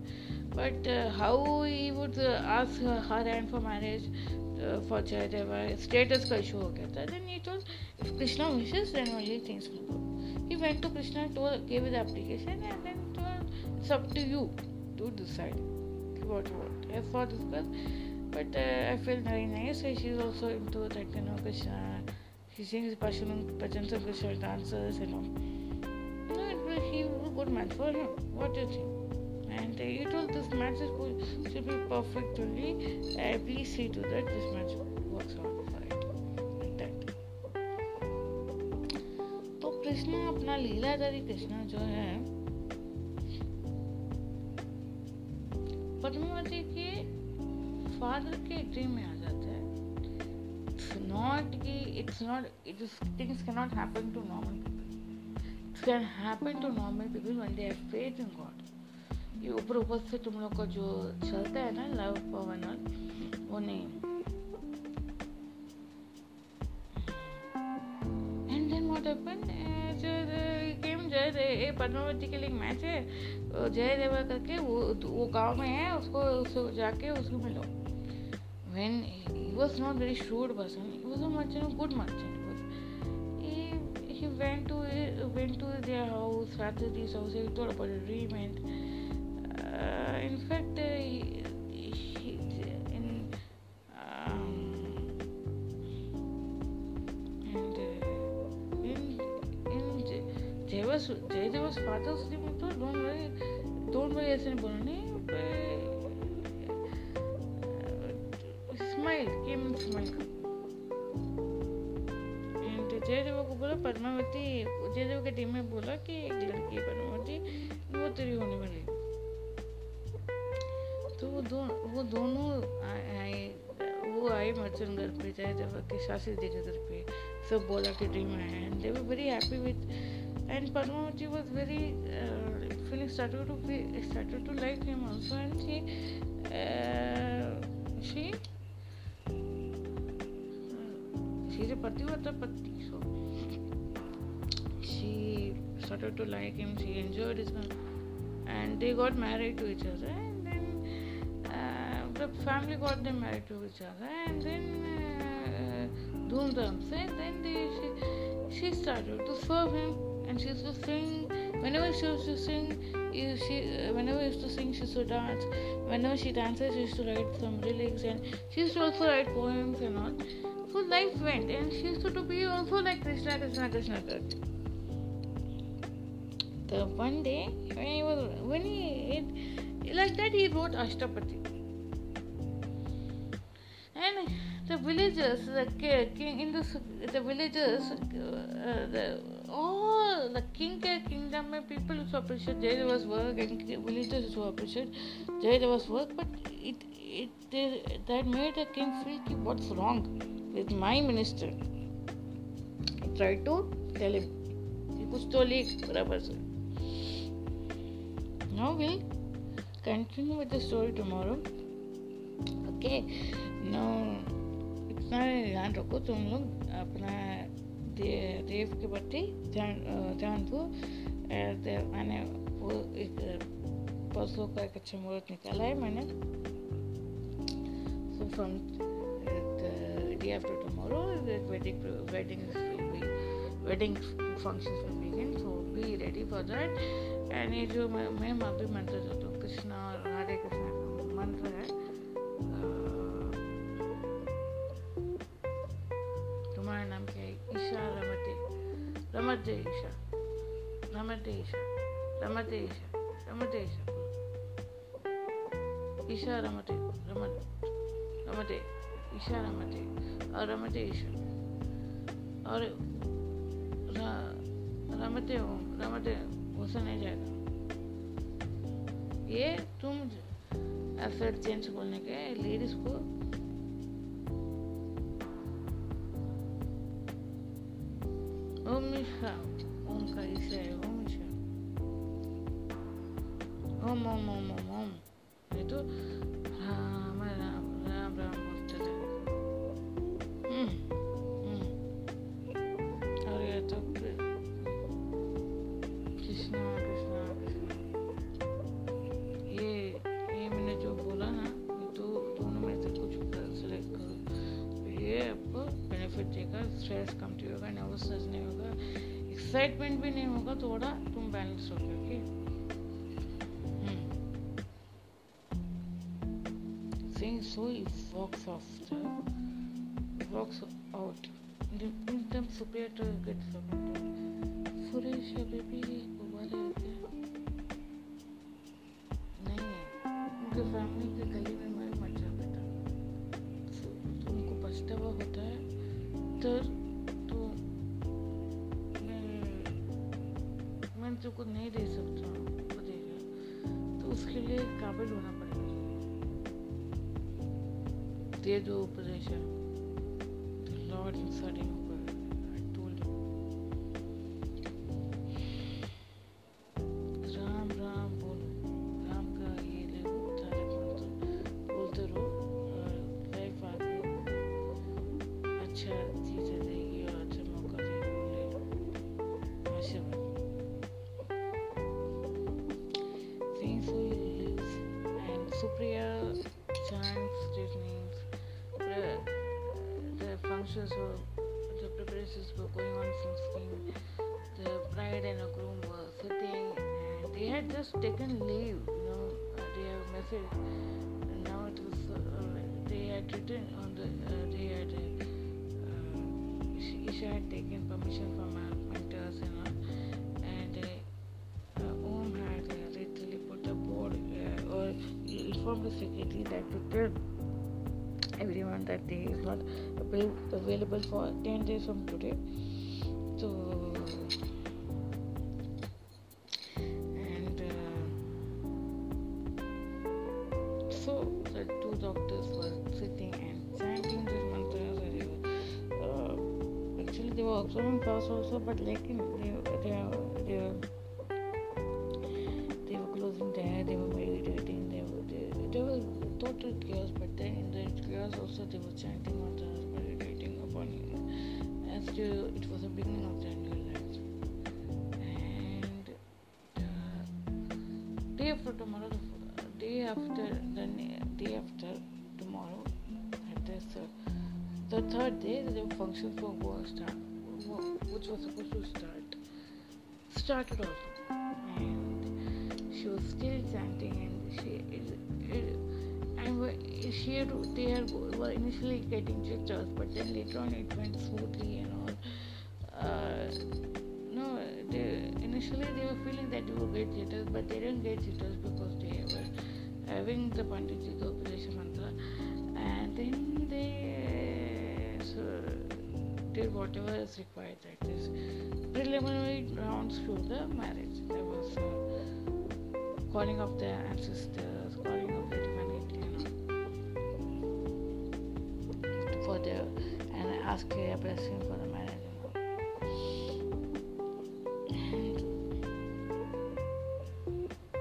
But uh, how he would uh, ask her, her hand for marriage uh, पहुँचाए थे हमारे status का issue हो गया था. Then he told Krishna wishes then all things for good he went to Krishna told gave is application and then told सब to you to decide what what have for discuss but I feel very nice so she is also into that you know Krishna she sings person पचन sir dancers you know good man for him what you think the eight of this match is going to be perfectly every see to that this match works out तो कृष्णा अपना लीलाधारी कृष्णा जो है, पद्मावती के father के dream में आ जाता है। इट्स नॉट कि it's not it is things can not happen to normal people it's can happen to normal people when they have faith in God ये ऊपर ऊपर से तुम लोग का जो चलता है ना लव पवन वो नहीं। eh, पद्मावती के लिए मैच है। तो जय देवा करके वो वो गाँव में है, उसको उसको जाके उसको मिलो। When he was not very shrewd person he was a merchant good merchant he he went to went to their house रात्रि दी सो से थोड़ा पर रीमेंट in fact, uh, he, he, in um, and uh, in in Jayava's Jayava's father's dream, don't worry, don't worry, नहीं बोलना नहीं smile, came and smiled. Jaydev को बोला पद्मावती जयदेव के टीम में बोला कि दो वो दोनों आए वो आए मर्चन घर पे जयदेव के शाशी जी के घर पे सब बोला कि ड्रीम है and they were very happy with was very uh, feeling started to be started to like him also and she uh, she she's a Pativrata Patti so she started to like him she enjoyed his and they got married to each other family got them married to each other and then uh, Dhoom Dham and then they, she, she started to serve him and she used to sing. Whenever she used to sing, she whenever she used to sing, she used to dance. Whenever she dances, she used to write some lyrics, and she used to also write poems and all. So life went, and she used to be also like Krishna, Krishna, Krishna. Krishna. The one day when he was when he it, like that he wrote Ashtapadi, villagers, the king in the the villagers, uh, the all the king kingdom में people used appreciate Jayadeva's work and villagers used to appreciate Jayadeva's work, but it it they, that made the king feel कि what's wrong with my minister. He tried to tell him कि कुछ तो लिख बराबर से. Now we'll continue with the story tomorrow. Okay, now अरे ध्यान रखो तुम लोग अपना दे, देव के प्रति ध्यान ध्यान दो देव वो एक पशु का एक अच्छा मुहूर्त निकाला है मैंने so from day after tomorrow wedding wedding wedding function will begin so be ready for that and ये जो मैं मैं माफ़ी मानता चाहता हूँ कृष्णा రమతేష రమతేష రమతేష రమతేష ఈశా రమతే రమ రమతే ఈశా రమతే और रमतेश और रमते हो रमते घुसा नहीं जाएगा। ये तुम एफर्ट चेंज खोलने के लेडीज़ को Oh, ise olmuş. oh, om om om. Excitement भी नहीं होगा थोड़ा तुम बैलेंस हो walks after walks out in them superior to get something Suresh do position the functions were, the preparations were going on from scheme. The bride and the groom were sitting and they had just taken leave, you know, uh, they have message. And now it was, uh, they had written on the, uh, they had, uh, Isha had taken permission from her mentors and all. And uh, Om had uh, literally put a board uh, or informed the secretary that to tell that day is not available for 10 days from today. So, and uh, so the two doctors were sitting and chanting this were, Uh, actually, they were observing class also, but like in, also they were chanting mantras, meditating upon him, as to it was the beginning of their new life. And uh, day after tomorrow, the day after the day after tomorrow, that is uh, the third day, the were going to start, which was supposed to start, started also, and she was still chanting, and she it, it, and she they were initially getting jitters, but then later on it went smoothly and all. Uh, no, they, initially they were feeling that they would get jitters, but they didn't get jitters because they were having the Panditji Gopalesha mantra, and then they so, did whatever is required. That is preliminary rounds to the marriage. There was uh, calling of the ancestors, calling of the divinity, know, for the and ask a blessing for the marriage.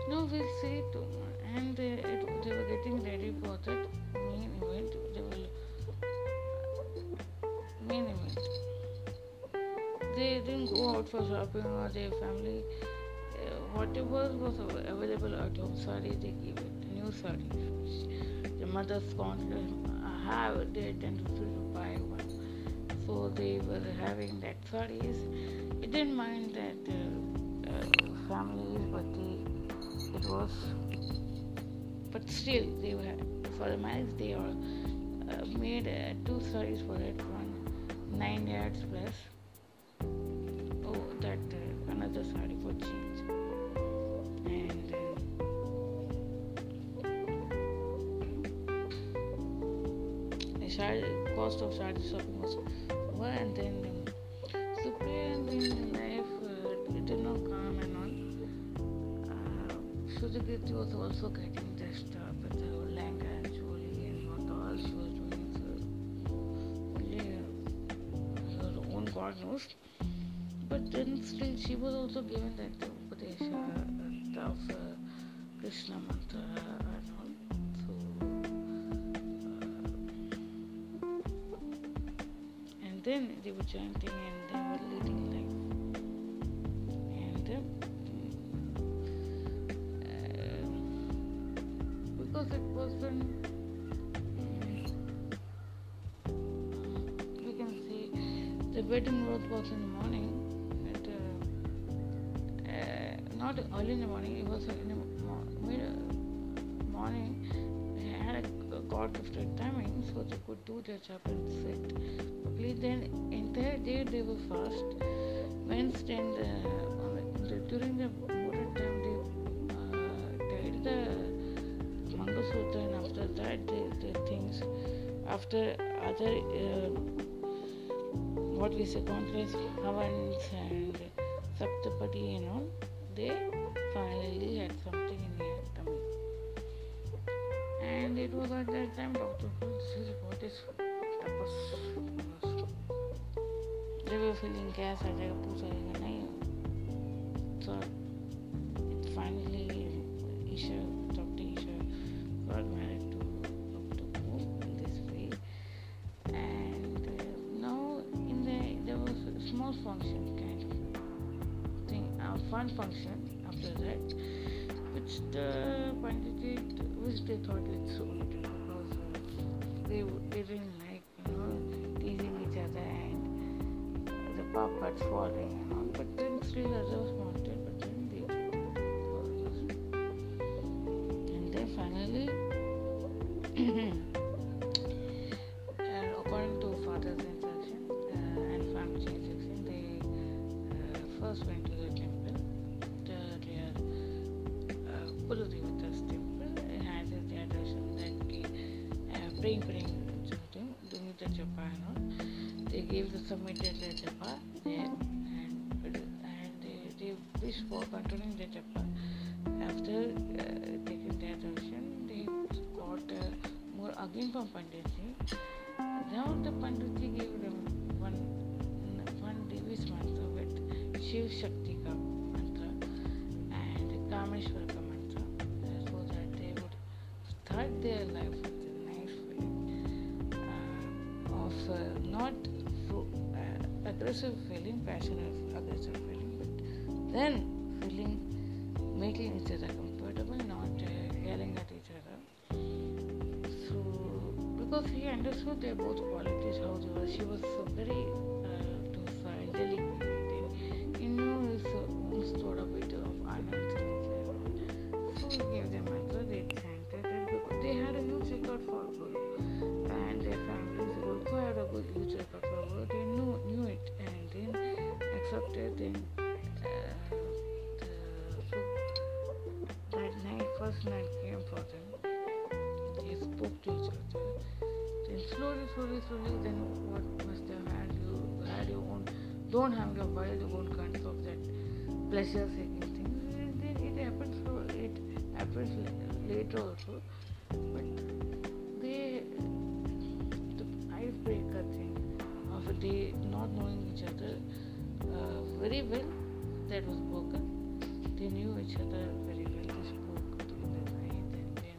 No, we'll see. And they, it, they were getting ready for that main event. They will main event. They didn't go out for shopping or their family. Uh, whatever was available at home, sorry, they gave it. New saree. The mother's confidence have they tended to buy one. So they were having that sarees. They didn't mind that uh, uh, families, but they, it was. But still, they were for the marriage. They are uh, made uh, two sarees for it. One nine yards plus. Cost of shopping was one, and then um, Supriya and in life uh, did not come and on. Uh, Sujagiti was also getting dressed up with her lehenga and jewelry and what all she was doing. So only her own God knows. But then still she was also given that Upadesha uh, of uh, Krishna mantra then they were chanting and they were leading life. And uh, because it was when we can see the wedding was was in the morning. It, uh, uh, not early in the morning. It was in the mid morning. They had a god gifted timing, so they could do their job and sit. Then entire day they were fast. Wednesday uh, the, during the modern time they uh, the Mangalsutra and after that the, the things after other uh, what we say countless Havans and Saptapadi and all they finally had something in their tummy and it was at that time Dr. Paul, what is tapas whatever feeling gas I take puts it in so finally Isha Dr. Isha got married to Dr. In this way and uh, now in the there was a small function kind of a fun function after that which the which they thought it's so because they, they didn't the puppets falling and all but then still others wanted but then they and then finally and according to father's instruction uh, and family's instruction, they uh, first went to the temple, the, their uh, Kuladevata's temple, and had their darshan, then uh, praying, praying, doing the japa and. They gave the submitted the fish for controlling the Japa. After uh, taking their darshan, they got uh, more again from Panditji. Now the Panditji gave them one one Devi's mantra with Shiv Shakti ka mantra and Kameshwara mantra so that they would start their life with a nice feeling uh, of uh, not uh, aggressive feeling, passionate then feeling making each other comfortable, not uh, yelling at each other. So, because he understood their both qualities, how they were, she was very uh, docile, delicate. He knew his own sort of bit of Anand. So he gave them mantra, they chanted, and because they had a huge record for Guru, and their families also had a good huge record for Guru. They knew knew it and then accepted. Then slowly, slowly, then what must have had you had your own don't have your wild own kinds of that pleasure seeking thing. Then it happens it happens later also. But they the icebreaker thing of a day not knowing each other uh, very well that was broken. They knew each other very well. They spoke during the night and then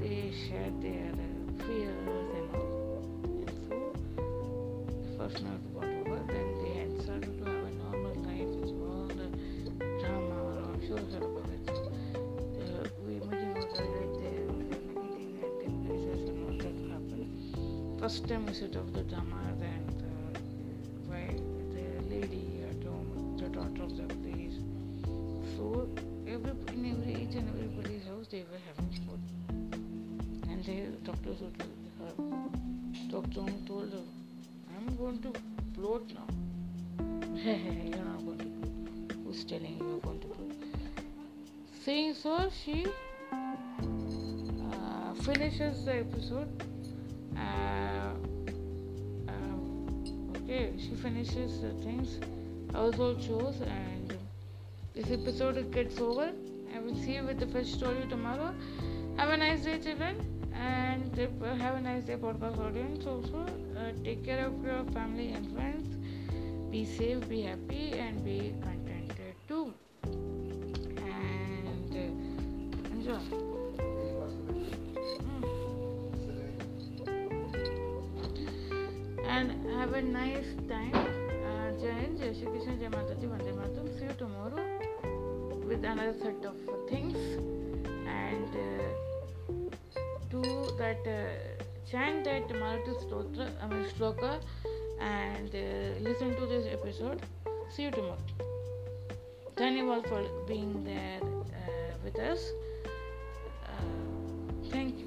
they shared their uh, fears and all. And so the first night got over. Then they had started to have a normal life with all the drama. We meeting was. We that happened. First time we set off the drama the episode. Uh, um, okay, she finishes the things, household chores, and this episode gets over. I will see you with the fresh story tomorrow. Have a nice day, children, and uh, have a nice day, podcast audience. Also, uh, take care of your family and friends. Be safe, be happy, and be contented set of things. And uh, do that, uh, chant that Marathi Stotra, I mean Shloka, and uh, listen to this episode. See you tomorrow. Thank you all for being there uh, with us. Uh, thank you.